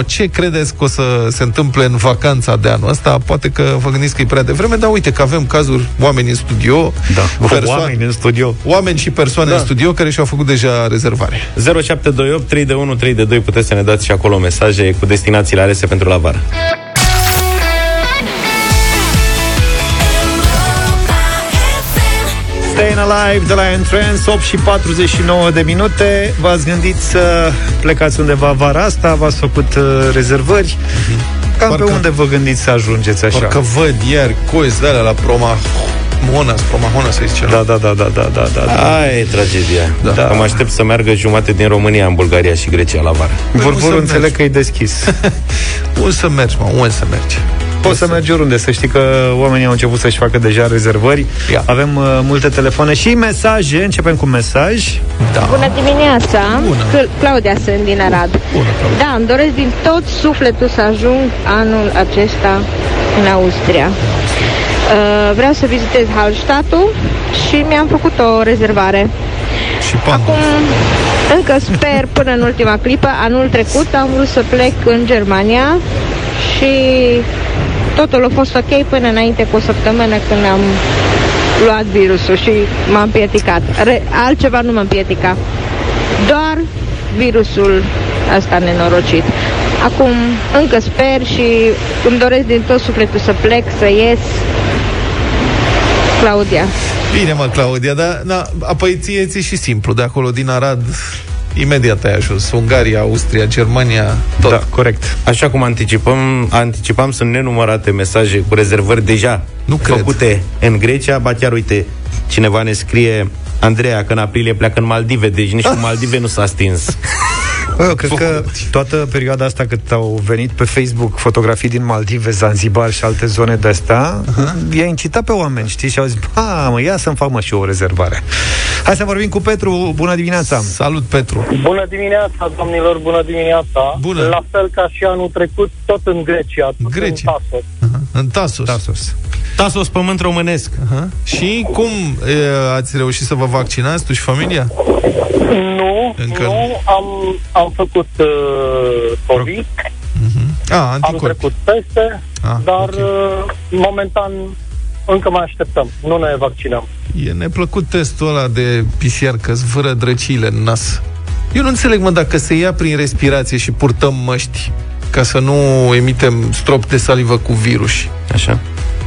0372069599 Ce credeți că o să se întâmple în vacanța de anul ăsta? Poate că vă gândiți că e prea devreme, dar uite că avem cazuri, oameni în studio, Da, oameni în studio. oameni și persoane Da. în studio care și-au făcut deja rezervare. 0728 3 de 1 3 de 2 puteți să ne dați și acolo mesaje cu destinațiile alese pentru la vară. Staying Alive de la Entrance, 8 și 49 de minute. V-ați gândit să plecați undeva vara asta? V-ați făcut uh, rezervări? Cam Parcă- pe unde vă gândiți să ajungeți așa? Parcă văd ieri cozi de alea la Proma Monas, Promahona să zice. Da, da, da, da, da, da, da. da. Aia e tragedia. Da. Da. Că mă aștept să meargă jumate din România în Bulgaria și Grecia la vară. Vor, nu vor să înțeleg mergi. că e deschis. Unde să mergi, mă? Unde să mergi? Poți să mergi oriunde, să știi că oamenii au început să-și facă deja rezervări. Ia. Avem uh, multe telefoane și mesaje. Începem cu mesaj. Da. Bună dimineața! Bună. Cl- Claudia sunt din Arad. Bună, Claudia. Da, îmi doresc din tot sufletul să ajung anul acesta în Austria. Uh, vreau să vizitez Hallstattul și mi-am făcut o rezervare. Și pan. Acum încă sper până în ultima clipă. Anul trecut am vrut să plec în Germania și totul a fost ok până înainte cu o săptămână când am luat virusul și m-am pieticat. Re- altceva nu m-am pieticat. Doar virusul ăsta nenorocit. Acum încă sper și îmi doresc din tot sufletul să plec, să ies. Claudia. Bine, mă, Claudia, dar na, apoi ție ți și simplu. De acolo, din Arad, imediat ai ajuns. Ungaria, Austria, Germania, tot. Da, corect. Așa cum anticipăm, anticipam, sunt nenumărate mesaje cu rezervări deja Nu cred. făcute în Grecia. Ba chiar, uite, cineva ne scrie Andreea că în aprilie pleacă în Maldive, deci nici cu Maldive nu s-a stins. Bă, eu cred că toată perioada asta cât au venit pe Facebook fotografii din Maldive, Zanzibar și alte zone de astea, uh-huh. i-a incitat pe oameni, știi, și au zis, ba, mă, ia să-mi fac mă și eu o rezervare. Hai să vorbim cu Petru. Bună dimineața! Salut, Petru! Bună dimineața, domnilor, bună dimineața! Bună. La fel ca și anul trecut, tot în Grecia, tot Grecia. în Tasos. În Tasos. Tasos. Tasos, pământ românesc. Aha. Și cum e, ați reușit să vă vaccinați, tu și familia? Nu, Încă nu, nu. am, am făcut uh, COVID, A, am anticorpi. trecut teste, Ah, dar ok. uh, momentan încă mai așteptăm, nu ne vaccinăm. E neplăcut testul ăla de PCR, că-ți vără drăciile în nas. Eu nu înțeleg, mă, dacă se ia prin respirație și purtăm măști ca să nu emitem strop de salivă cu virus. Așa.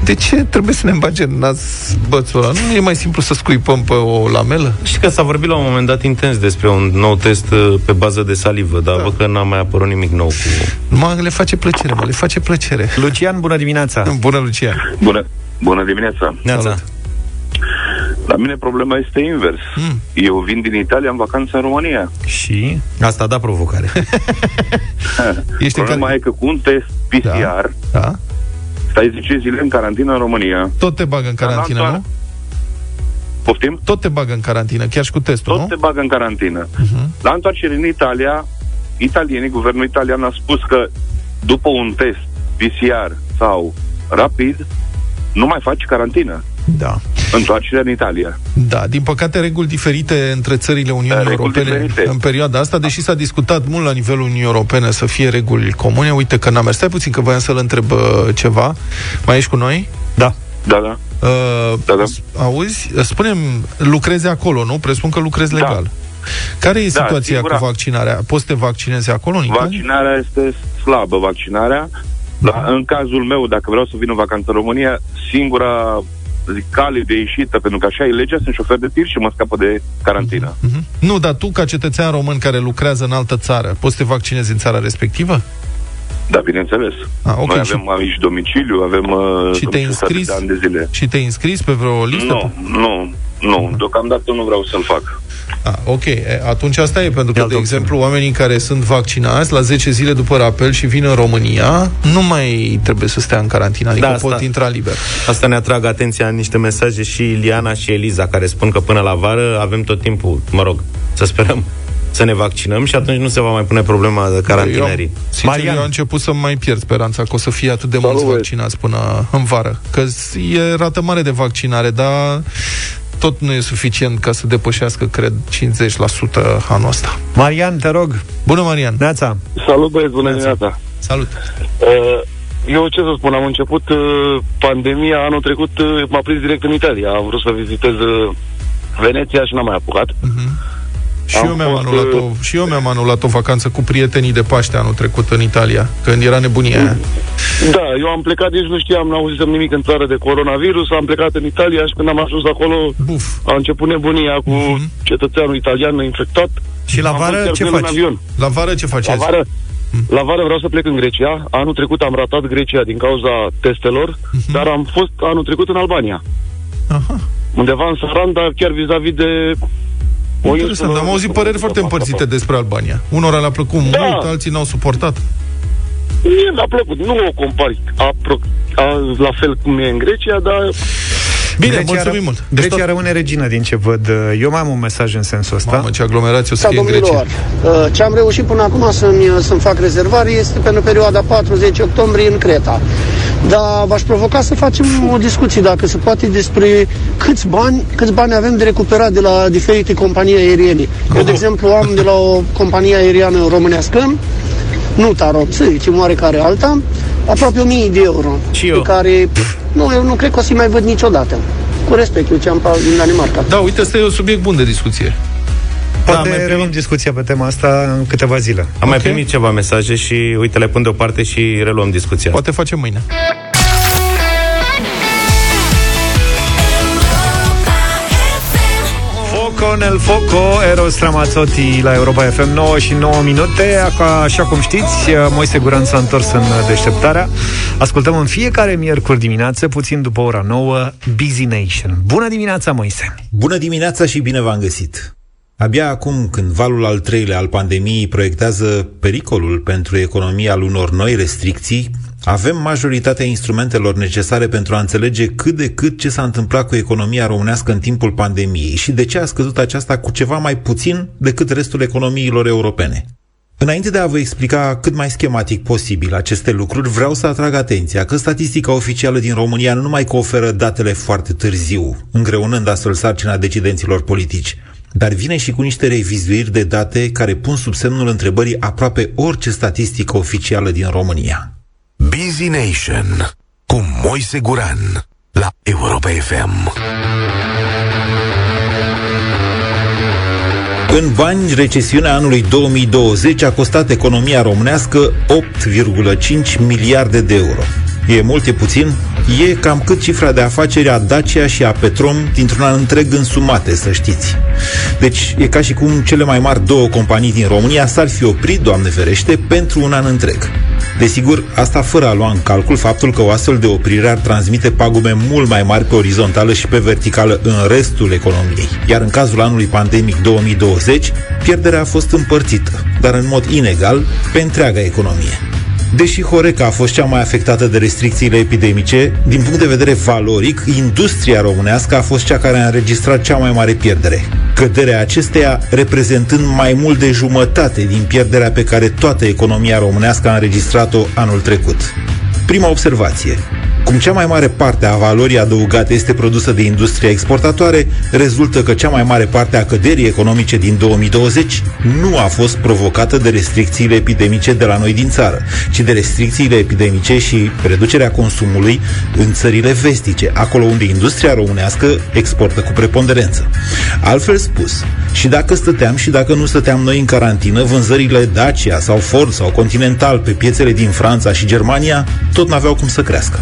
De ce trebuie să ne îmbage în nas bățul ăla? Nu e mai simplu să scuipăm pe o lamelă? Și că s-a vorbit la un moment dat intens despre un nou test uh, pe bază de salivă, dar da. văd că n-a mai apărut nimic nou cu... Mă, le face plăcere, mă, le face plăcere. Lucian, bună dimineața! Bună, Lucian! Bună, bună dimineața! Neața. La mine problema este invers. Mm. Eu vin din Italia în vacanță în România. Și? Asta a dat provocare. Ești în Problema care... e că cu un test PCR Da? stai 10 zile în carantină în România. Tot te bagă în carantină, Dar la- nu? Poftim? Tot te bagă în carantină, chiar și cu testul, Tot nu? te bagă în carantină. Mhm. La întoarcere în Italia, italienii, guvernul italian a spus că după un test PCR sau rapid, nu mai faci carantină. Da. Întoarcerea în Italia. Da, din păcate reguli diferite între țările Uniunii Da, reguli Europene diferite. în perioada asta, deși s-a discutat mult la nivelul Uniunii Europene să fie reguli comune. Uite că n-a mers. Stai puțin că voiam să-l întreb uh, ceva. Mai ești cu noi? Da. Da, da. Uh, Da, da. Auzi? Spunem, lucrezi acolo, nu? Presupun că lucrezi Da. legal. Care e Da, situația singura- cu vaccinarea? Poți să te vaccinezi acolo în Italia? Vaccinarea este slabă, vaccinarea. La, în cazul meu, dacă vreau să vin în vacanță în România, singura zic, cale de ieșită, pentru că așa e legea, sunt șofer de tir și mă scapă de carantină. Mhm. Nu, dar tu, ca cetățean român care lucrează în altă țară, poți să te vaccinezi în țara respectivă? Da, bineînțeles. Ah, ok, Noi și- avem aici domiciliu, avem uh, Și te-ai domiciliu stat înscris? de ani de zile. Și te-ai înscris pe vreo listă? Nu, nu, nu. Deocamdată nu vreau să-l fac. Ah, ok, E, atunci asta e, pentru că, altă de exemplu, oamenii care sunt vaccinați la 10 zile după rapel și vin în România, nu mai trebuie să stea în carantină, adică Da, pot asta- intra liber. Asta ne atrag atenția în niște mesaje și Iliana și Eliza, care spun că până la vară avem tot timpul, mă rog, să sperăm să ne vaccinăm și atunci nu se va mai pune problema de carantinării. Eu, sincer, Marian. eu am început să mai pierd speranța că o să fie atât de mulți Salut. vaccinați până în vară. Că e rată mare de vaccinare, dar tot nu e suficient ca să depășească, cred, 50% anul ăsta. Marian, te rog. Bună, Marian! Neața. Salut, băieți, bună dimineața! Salut! Uh, Eu ce să spun, am început uh, pandemia anul trecut, uh, m-a prins direct în Italia. Am vrut să vizitez uh, Veneția și n-am mai apucat. Și Am eu, mi-am fost, anulat o, uh, și eu mi-am anulat o vacanță cu prietenii de Paște anul trecut în Italia, când era nebunia aia. Da, eu am plecat, nici nu știam, n-auzisem nimic în țară de coronavirus, am plecat în Italia și când am ajuns acolo, Buf. a început nebunia cu cetățeanul italian infectat. Și la Am vară fost chiar ce cu el în faci? avion. La vară ce La faceți? vară, la vară vreau să plec în Grecia. Anul trecut am ratat Grecia din cauza testelor, dar am fost anul trecut în Albania. Aha. Undeva în Saranda, chiar vis-a-vis de... o Interesant, insulă- am auzit păreri foarte împărțite despre Albania. Unora le-a plăcut Da. mult, alții n-au suportat. Mie mi-a plăcut, nu o compari apro- a, la fel cum e în Grecia, dar Bine, Grecia mulțumim ră- mult. Deci Grecia tot- rămâne regină din ce văd. Eu mai am un mesaj în sensul ăsta. Mamă, ce aglomerație o să Da, fie în domnilor, Grecia. uh, ce am reușit până acum să-mi, să-mi fac rezervare este pentru perioada 40 octombrie în Creta. Dar v-aș provoca să facem o discuție, dacă se poate, despre câți bani, câți bani avem de recuperat de la diferite companii aeriene. Eu, de exemplu, am de la o companie aeriană românească, nu Tarot, să zicem oarecare alta, aproape 1000 de euro. Și eu. Pe care pf, nu, eu nu cred că o să-i mai văd niciodată. Cu respect, eu ce am pa- din Danemarca. Da, uite, ăsta e un subiect bun de discuție. Poate mai primit- reluăm discuția pe tema asta în câteva zile. Am mai Ok. primit ceva mesaje și uite, le pun deoparte și reluăm discuția. Poate facem mâine. Foco nel Foco, Eros Ramazzotti la Europa FM 9 și 9 minute. Aca- Așa cum știți, Moise Guran s-a întors în deșteptarea. Ascultăm în fiecare miercuri dimineață, puțin după ora 9, Busy Nation. Bună dimineața, Moise! Bună dimineața și bine v-am găsit! Abia acum, când valul al treilea al pandemiei proiectează pericolul pentru economia al unor noi restricții, Avem majoritatea instrumentelor necesare pentru a înțelege cât de cât ce s-a întâmplat cu economia românească în timpul pandemiei și de ce a scăzut aceasta cu ceva mai puțin decât restul economiilor europene. Înainte de a vă explica cât mai schematic posibil aceste lucruri, vreau să atrag atenția că statistica oficială din România nu numai că oferă datele foarte târziu, îngreunând astfel sarcina decidenților politici, dar vine și cu niște revizuiri de date care pun sub semnul întrebării aproape orice statistică oficială din România. Busy Nation cu Moise Guran la Europa FM. În bani, recesiunea anului 2020 a costat economia românească 8,5 miliarde de euro. E mult, e puțin? E cam cât cifra de afaceri a Dacia și a Petrom dintr-un an întreg însumate, să știți. Deci e ca și cum cele mai mari două companii din România s-ar fi oprit, Doamne ferește, pentru un an întreg. Desigur, asta fără a lua în calcul faptul că o astfel de oprire ar transmite pagume mult mai mari pe orizontală și pe verticală în restul economiei. Iar în cazul anului pandemic 2020, pierderea a fost împărțită, dar în mod inegal, pe întreaga economie. Deși Horeca a fost cea mai afectată de restricțiile epidemice, din punct de vedere valoric, industria românească a fost cea care a înregistrat cea mai mare pierdere. Căderea acesteia reprezentând mai mult de jumătate din pierderea pe care toată economia românească a înregistrat-o anul trecut. Prima observație. Cum cea mai mare parte a valorii adăugate este produsă de industria exportatoare, rezultă că cea mai mare parte a căderii economice din 2020 nu a fost provocată de restricțiile epidemice de la noi din țară, ci de restricțiile epidemice și reducerea consumului în țările vestice, acolo unde industria românească exportă cu preponderență. Altfel spus, și dacă stăteam și dacă nu stăteam noi în carantină, vânzările Dacia sau Ford sau Continental pe piețele din Franța și Germania tot n-aveau cum să crească.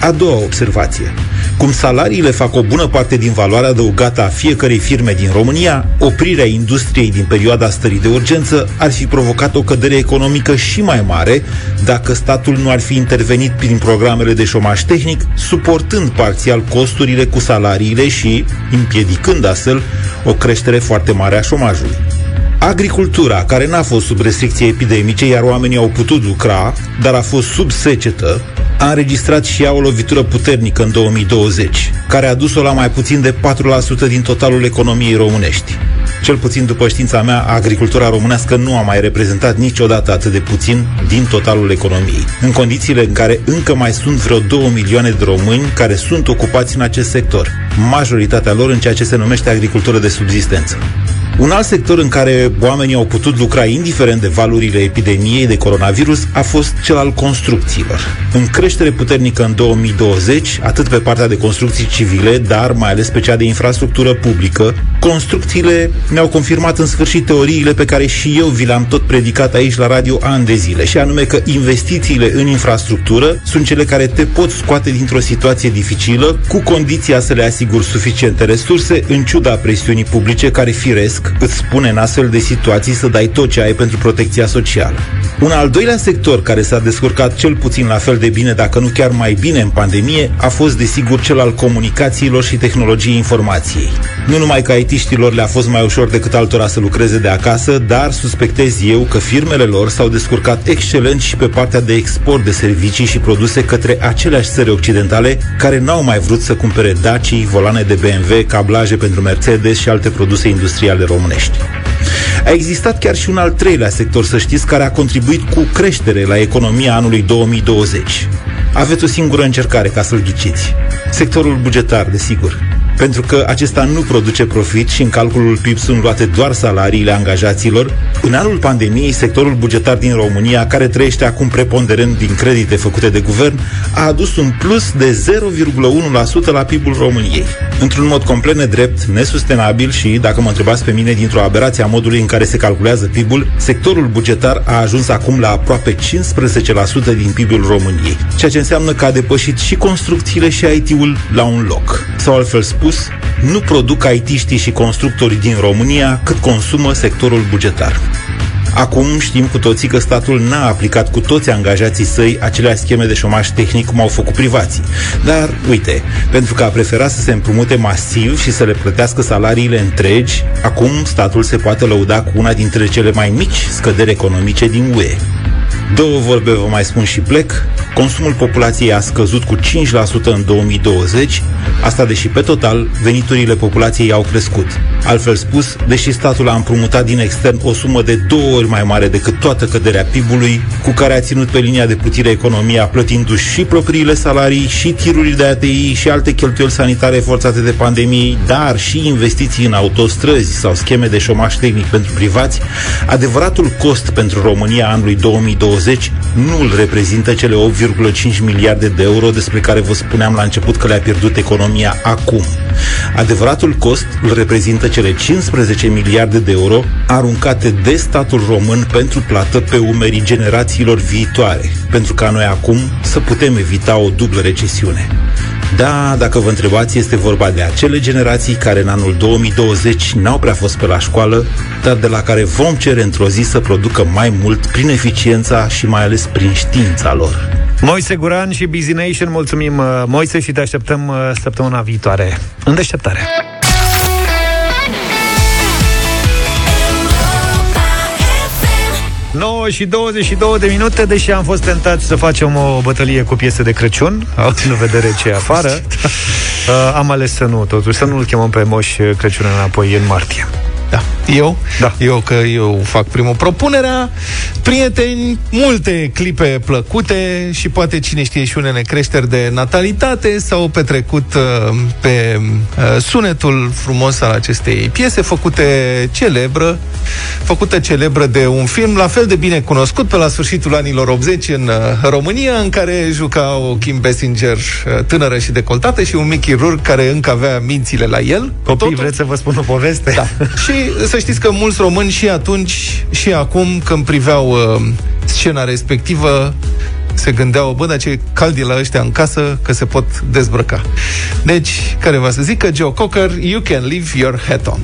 A doua observație. Cum salariile fac o bună parte din valoarea adăugată a fiecărei firme din România, oprirea industriei din perioada stării de urgență ar fi provocat o cădere economică și mai mare dacă statul nu ar fi intervenit prin programele de șomaj tehnic, suportând parțial costurile cu salariile și împiedicând astfel o creștere foarte mare a șomajului. Agricultura, care n-a fost sub restricții epidemice, iar oamenii au putut lucra, dar a fost sub secetă, a înregistrat și ea o lovitură puternică în 2020, care a dus-o la mai puțin de 4% din totalul economiei românești. Cel puțin după știința mea, agricultura românească nu a mai reprezentat niciodată atât de puțin din totalul economiei, în condițiile în care încă mai sunt vreo 2 milioane de români care sunt ocupați în acest sector, majoritatea lor în ceea ce se numește agricultură de subzistență. Un alt sector în care oamenii au putut lucra indiferent de valurile epidemiei de coronavirus a fost cel al construcțiilor. În creștere puternică în 2020, atât pe partea de construcții civile, dar mai ales pe cea de infrastructură publică, construcțiile ne-au confirmat în sfârșit teoriile pe care și eu vi le-am tot predicat aici la radio ani de zile, și anume că investițiile în infrastructură sunt cele care te pot scoate dintr-o situație dificilă, cu condiția să le asiguri suficiente resurse, în ciuda presiunii publice care firesc îți spune în astfel de situații să dai tot ce ai pentru protecția socială. Un al doilea sector care s-a descurcat cel puțin la fel de bine, dacă nu chiar mai bine în pandemie, a fost desigur cel al comunicațiilor și tehnologiei informației. Nu numai că IT-știlor le-a fost mai ușor decât altora să lucreze de acasă, dar suspectez eu că firmele lor s-au descurcat excelent și pe partea de export de servicii și produse către aceleași țări occidentale care n-au mai vrut să cumpere Daci, volane de BMW, cablaje pentru Mercedes și alte produse industriale românești. A existat chiar și un al treilea sector, să știți, care a contribuit cu creștere la economia anului 2020. Aveți o singură încercare ca să-l ghiciți. Sectorul bugetar, desigur pentru că acesta nu produce profit și în calculul PIB sunt luate doar salariile angajaților, în anul pandemiei, sectorul bugetar din România, care trăiește acum preponderent din credite făcute de guvern, a adus un plus de 0,1% la PIB-ul României. Într-un mod complet nedrept, nesustenabil și, dacă mă întrebați pe mine, dintr-o aberație a modului în care se calculează PIB-ul, sectorul bugetar a ajuns acum la aproape 15% din PIB-ul României, ceea ce înseamnă că a depășit și construcțiile și IT-ul la un loc. Sau altfel spus, spus, nu produc IT-știi și constructorii din România cât consumă sectorul bugetar. Acum știm cu toții că statul n-a aplicat cu toți angajații săi aceleași scheme de șomaj tehnic cum au făcut privații. Dar, uite, pentru că a preferat să se împrumute masiv și să le plătească salariile întregi, acum statul se poate lăuda cu una dintre cele mai mici scăderi economice din UE. Două vorbe vă mai spun și plec. Consumul populației a scăzut cu 5% în 2020, asta deși pe total veniturile populației au crescut. Altfel spus, deși statul a împrumutat din extern o sumă de două ori mai mare decât toată căderea PIB-ului, cu care a ținut pe linia de plutire economia, plătindu-și și propriile salarii, și tirurile de ATI, și alte cheltuieli sanitare forțate de pandemie, dar și investiții în autostrăzi sau scheme de șomaj tehnic pentru privați, adevăratul cost pentru România anului 2020 nu îl reprezintă cele 8,5 miliarde de euro despre care vă spuneam la început că le-a pierdut economia acum. Adevăratul cost îl reprezintă cele 15 miliarde de euro aruncate de statul român pentru plată pe umerii generațiilor viitoare, pentru ca noi acum să putem evita o dublă recesiune. Da, dacă vă întrebați, este vorba de acele generații care în anul 2020 n-au prea fost pe la școală, dar de la care vom cere într-o zi să producă mai mult prin eficiența și mai ales prin știința lor. Moise Guran și Busy Nation, mulțumim uh, Moise și te așteptăm uh, săptămâna viitoare în deșteptare. 9 și 22 de minute, deși am fost tentat să facem o bătălie cu piese de Crăciun, având în vedere ce e afară, uh, am ales să nu, totuși, să nu-l chemăm pe Moș Crăciun înapoi în martie. Da. Eu? Da. Eu că eu fac primul propunerea. Prieteni, multe clipe plăcute și poate cine știe și unele creșteri de natalitate s-au petrecut uh, pe uh, sunetul frumos al acestei piese făcute celebră, făcută celebră de un film la fel de bine cunoscut pe la sfârșitul anilor 80 în uh, România, în care juca o Kim Basinger uh, tânără și decoltată și un Mickey Rourke care încă avea mințile la el. Copii, Totul... vreți să vă spun o poveste? Da. și să știți că mulți români și atunci și acum, când priveau uh, scena respectivă, se gândeau, bă, dar ce cald e la ăștia în casă, că se pot dezbrăca. Deci, care va să zică Joe Cocker, You can leave your hat on.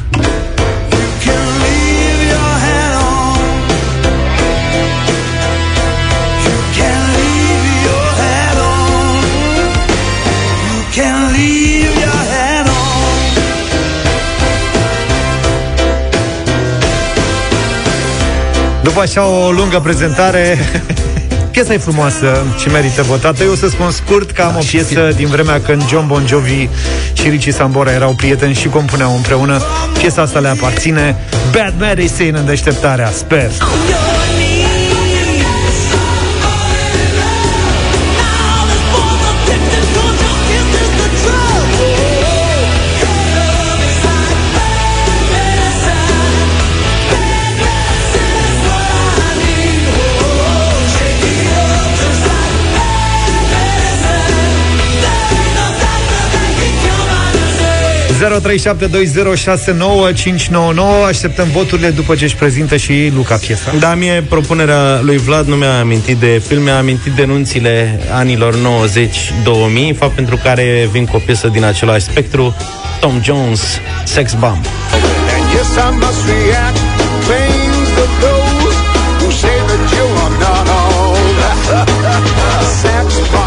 După așa o lungă prezentare Piesa e frumoasă și merită votată. Eu o să spun scurt că am da, o piesă din vremea când John Bon Jovi și Richie Sambora erau prieteni și compuneau împreună. Piesa asta le aparține. Bad Medicine în deșteptarea, sper. 0372069599 Așteptăm voturile după ce își prezintă și Luca piesa. Da, mie propunerea lui Vlad nu mi-a amintit de film, mi-a amintit denunțile anilor 90-2000, fapt pentru care vin cu o piesă din același spectru, Tom Jones, Sex Bomb. And yes,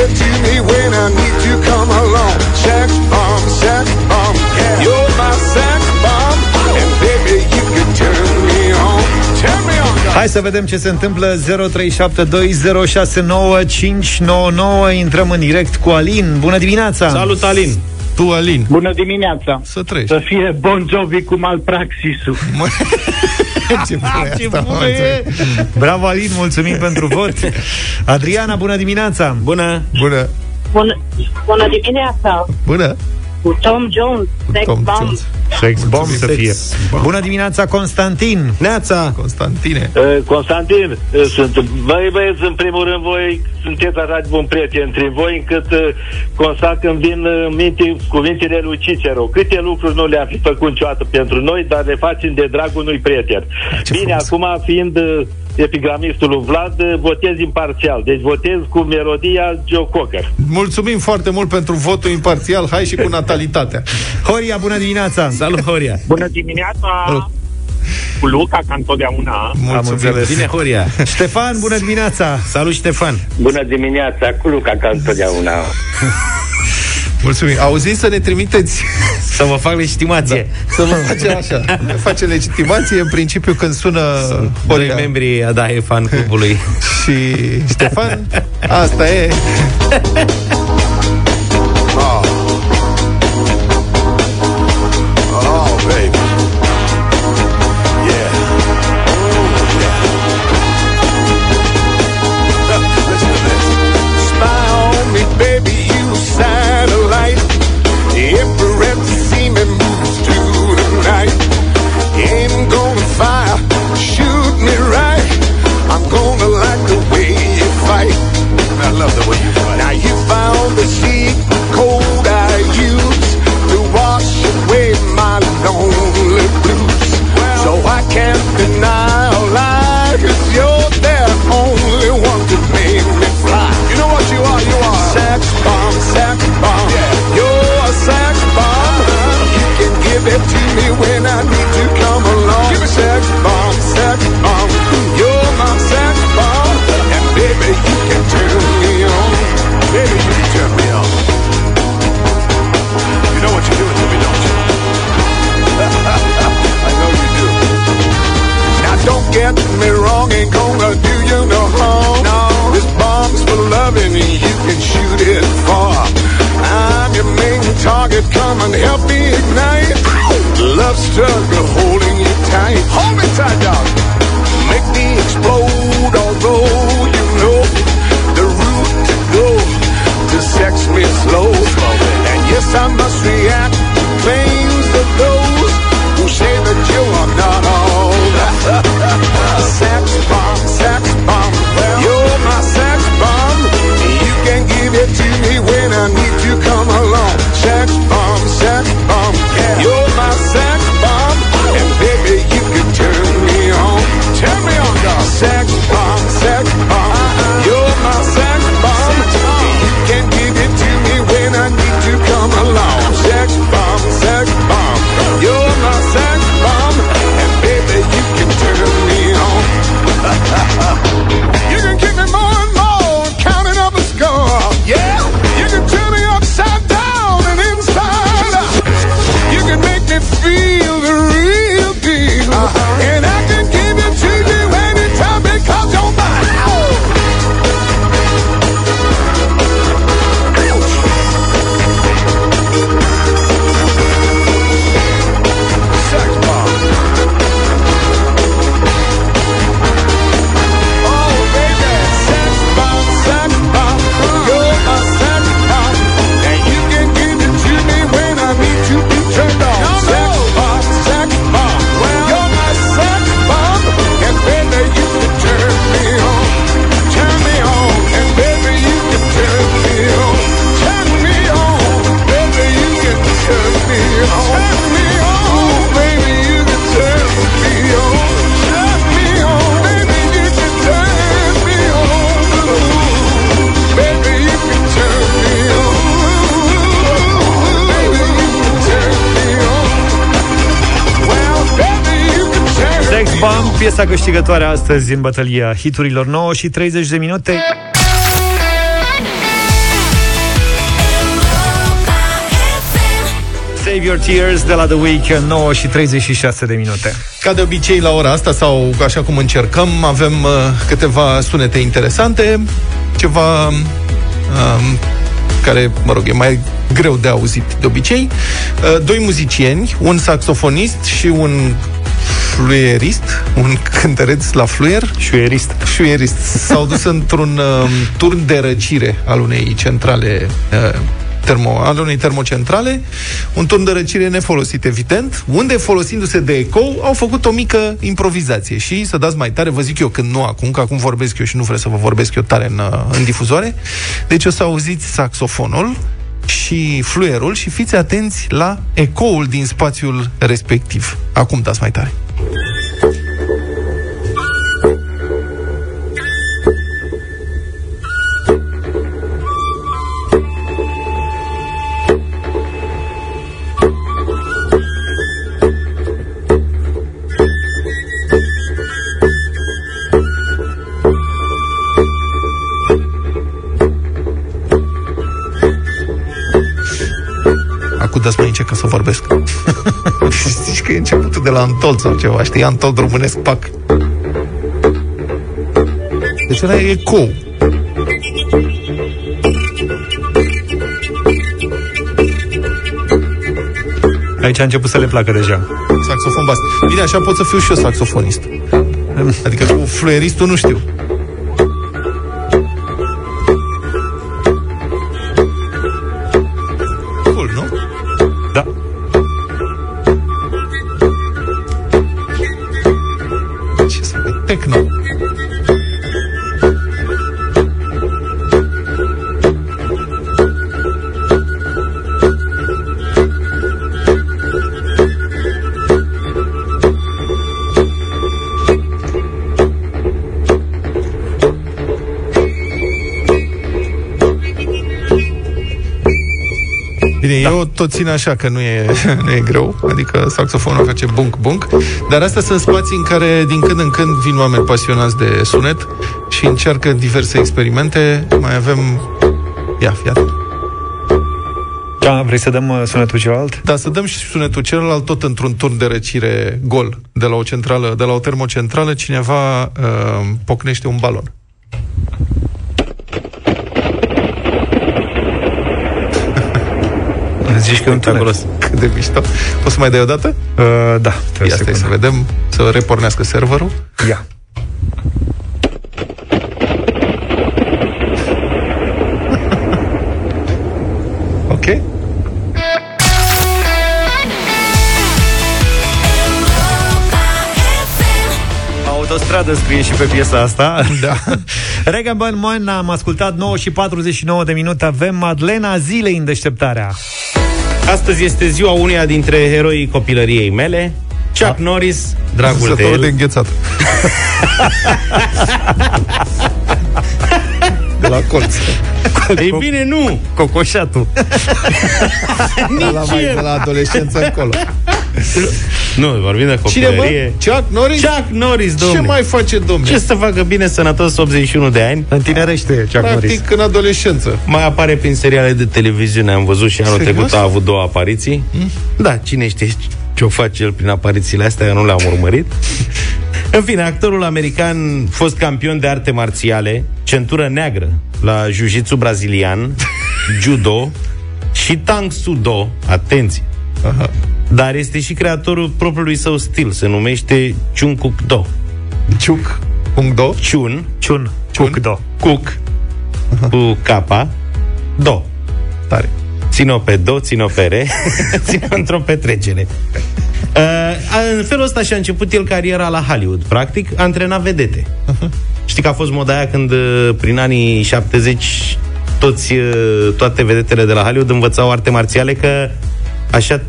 can give it to me when I need to come along. Sex bomb, sex bomb, yeah. you're my sex bomb. And baby, you can turn me on. Turn me on. Hai să vedem ce se întâmplă 0372069599 Intrăm în direct cu Alin Bună dimineața! Salut Alin! Tu, Alin. Bună dimineața. Să treci. Să fie Bon Jovi cu malpraxisul. ce ce bună e! Bravo, Alin, mulțumim pentru vot. Adriana, bună dimineața! Bună! Bună! Bună, bună dimineața! Bună! Cu Tom Jones, Sex Tom Bomb. Jones. Sex Bomb să fie. Bomb. Bună dimineața, Constantin! Neața! Constantine! Uh, Constantin, uh, sunt băi băieți, în primul rând voi sunteți așa de bun prieten între voi, încât uh, constat când vin uh, minte, cuvintele lui Cicero. Câte lucruri nu le-am fi făcut niciodată pentru noi, dar le facem de dragul unui prieten. Ce Bine, frumos. acum fiind uh, epigramistul lui Vlad, uh, votez imparțial. Deci votez cu melodia Joe Cocker. Mulțumim foarte mult pentru votul imparțial. Hai și cu natalitatea. Horia, bună dimineața! Salut, Horia! Bună dimineața! Cu Luca, ca întotdeauna. Mulțumim. Bine, Horia. Ștefan, bună dimineața! Salut, Ștefan! Bună dimineața, cu Luca, ca întotdeauna. Mulțumim. Auziți să ne trimiteți... Să vă fac legitimație. Da. Să vă facem așa. Ne face legitimație, în principiu, când sună... Sunt membrii da, e fan clubului. Și Ștefan, asta e... piesa câștigătoare astăzi în bătălia hiturilor 9 și 30 de minute. Save Your Tears de la The Weeknd, 9 și 36 de minute. Ca de obicei, la ora asta, sau așa cum încercăm, avem uh, câteva sunete interesante, ceva um, care, mă rog, e mai greu de auzit de obicei. Uh, doi muzicieni, un saxofonist și un fluierist, un cântăreț la fluier. Șuierist. Șuierist. S-au dus într-un uh, turn de răcire al unei centrale uh, termo, al unei termocentrale, un turn de răcire nefolosit, evident, unde, folosindu-se de eco, au făcut o mică improvizație. Și, să dați mai tare, vă zic eu când nu acum, că acum vorbesc eu și nu vreau să vă vorbesc eu tare în, uh, în difuzoare, deci o să auziți saxofonul, și fluierul și fiți atenți la ecoul din spațiul respectiv. Acum dați mai tare. Acudați mai încercă să vorbesc. Zici că e începutul de la Antol sau ceva, știi? Antol românesc, pac. Deci ăla e ecou. Aici a început să le placă deja. Saxofon bas. Bine, așa pot să fiu și eu saxofonist. Adică cu fluieristul nu știu. Tot țin așa că nu e, nu e greu, adică saxofonul face bunk-bunk, dar astea sunt spații în care din când în când vin oameni pasionați de sunet și încearcă diverse experimente. Mai avem... Ia, fiat. Da, vrei să dăm uh, sunetul celălalt? Da, să dăm și sunetul celălalt tot într-un turn de răcire gol de la o centrală, de la o termocentrală, cineva uh, pocnește un balon. Zici că e un acolo. Cât de mișto. Poți să mai dai o dată? Uh, da. Ia stai să vedem, să repornească serverul. Ia. Ok. Autostradă scrie și pe piesa asta. Da. Regan Bun Moin, am ascultat 9 și 49 de minute. Avem Madlena zilei în deșteptarea. Astăzi este ziua uneia dintre eroii copilăriei mele, Chuck Norris, dragul de Sătorul el. de înghețat. de la colț. Ei bine, nu! Cocoșatul. De la, mai, de la adolescență încolo. Nu, vorbim de Cine, copilărie. mă? Chuck Norris? Chuck Norris, Ce domnule. mai face, domnule? Ce să facă bine sănătos 81 de ani? Întinerește Chuck Norris. Practic, în adolescență. Mai apare prin seriale de televiziune, am văzut și anul Serios? trecut a avut două apariții. Da, cine știe ce o face el prin aparițiile astea, eu nu le-am urmărit. În fine, actorul american, fost campion de arte marțiale, centură neagră la jiu-jitsu brazilian, judo și tang sudo, atenție. Aha. Dar este și creatorul propriului său stil, se numește Chun Kuk Do. Ciuc. Punct do. Chun, Chun. Cook do. Cook, cu capa, do. Tare. Țin-o pe do, țin-o pe re, țin-o într-o petrecere. Uh, în felul ăsta și-a început el cariera la Hollywood. Practic, antrena vedete. Știi că a fost moda aia când, uh, prin anii 70, toți, uh, toate vedetele de la Hollywood învățau arte marțiale că așa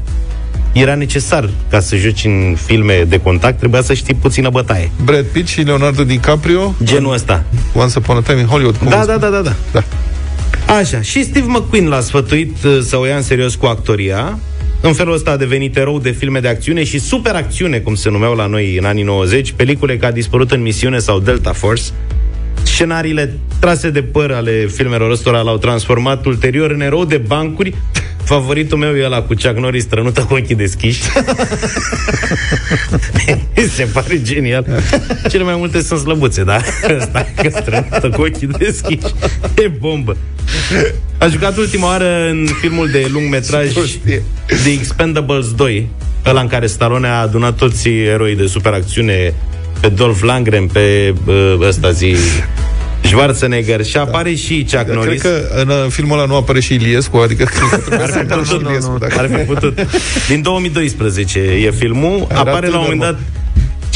era necesar ca să joci în filme de contact, trebuia să știi puțină bătaie. Brad Pitt și Leonardo DiCaprio. Genul ăsta. Once Upon a Time in Hollywood. cum Da, îți da, spun? da, da, da. da. Așa, și Steve McQueen l-a sfătuit uh, să o ia în serios cu actoria. În felul ăsta a devenit erou de filme de acțiune și superacțiune, cum se numeau la noi în anii 90, pelicule ca dispărut în misiune sau Delta Force. Scenariile trase de păr ale filmelor ăstora l-au transformat ulterior în erou de bancuri. Favoritul meu e ăla cu Chuck Norris strănută cu ochii deschiși. Mi se pare genial. Cele mai multe sunt slăbuțe, da? Ăsta că strănută cu ochii deschiși. E bombă. A jucat ultima oară în filmul de lung metraj The Expendables 2, ăla în care Stallone a adunat toți eroii de superacțiune pe Dolph Lundgren, pe uh, ăsta zi Schwarzenegger și apare și Chuck Dar Cred Norris. că în uh, filmul ăla nu apare și Iliescu, adică cred că trebuie să Ar fi apară și putut, Iliescu. dacă- ar fi putut. Din 2012 e filmul. Era apare la un tânăr, moment dat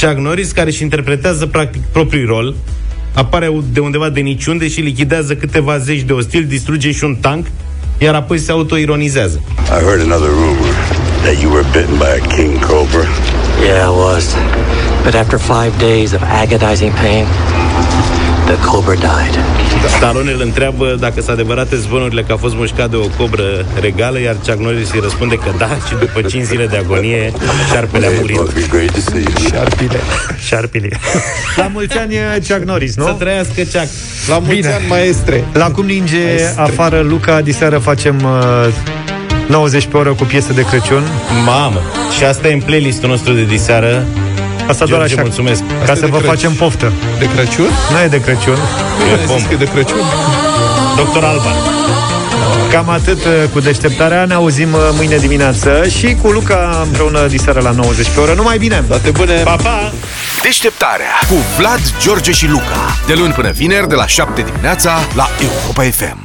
Chuck Norris, care își interpretează practic propriul rol. Apare de undeva de niciunde și lichidează câteva zeci de ostili, distruge și un tank, iar apoi se autoironizează. I heard another rumor that you were bitten by a king cobra. Yeah, I was. But after five days of agonizing pain, the cobra died. Stallone îl întreabă dacă sunt adevărate zvonurile că a fost mușcat de o cobră regală, iar Chuck Norris îi răspunde că da, și după 5 zile de agonie, șarpele a murit. Șarpile. Șarpile. La mulți ani Chuck Norris, nu? Să trăiască Chuck. La mulți Bine. ani, maestre. La cum ninge afară Luca, diseară facem uh, 90 pe oră cu piese de Crăciun. Mamă, și asta e în playlistul nostru de diseară. Asta doar George, așa, mulțumesc. ca Asta să e de vă Crăciun. facem poftă. De Crăciun? Nu e de Crăciun. Nu ai zis că e de Crăciun? Doctor Alban. Cam atât uh, cu deșteptarea. Ne auzim uh, mâine dimineață și cu Luca împreună diseară la 90 pe oră. Numai bine! Toate bune! Pa, pa! Deșteptarea cu Vlad, George și Luca. De luni până vineri, de la 7 dimineața, la Europa FM.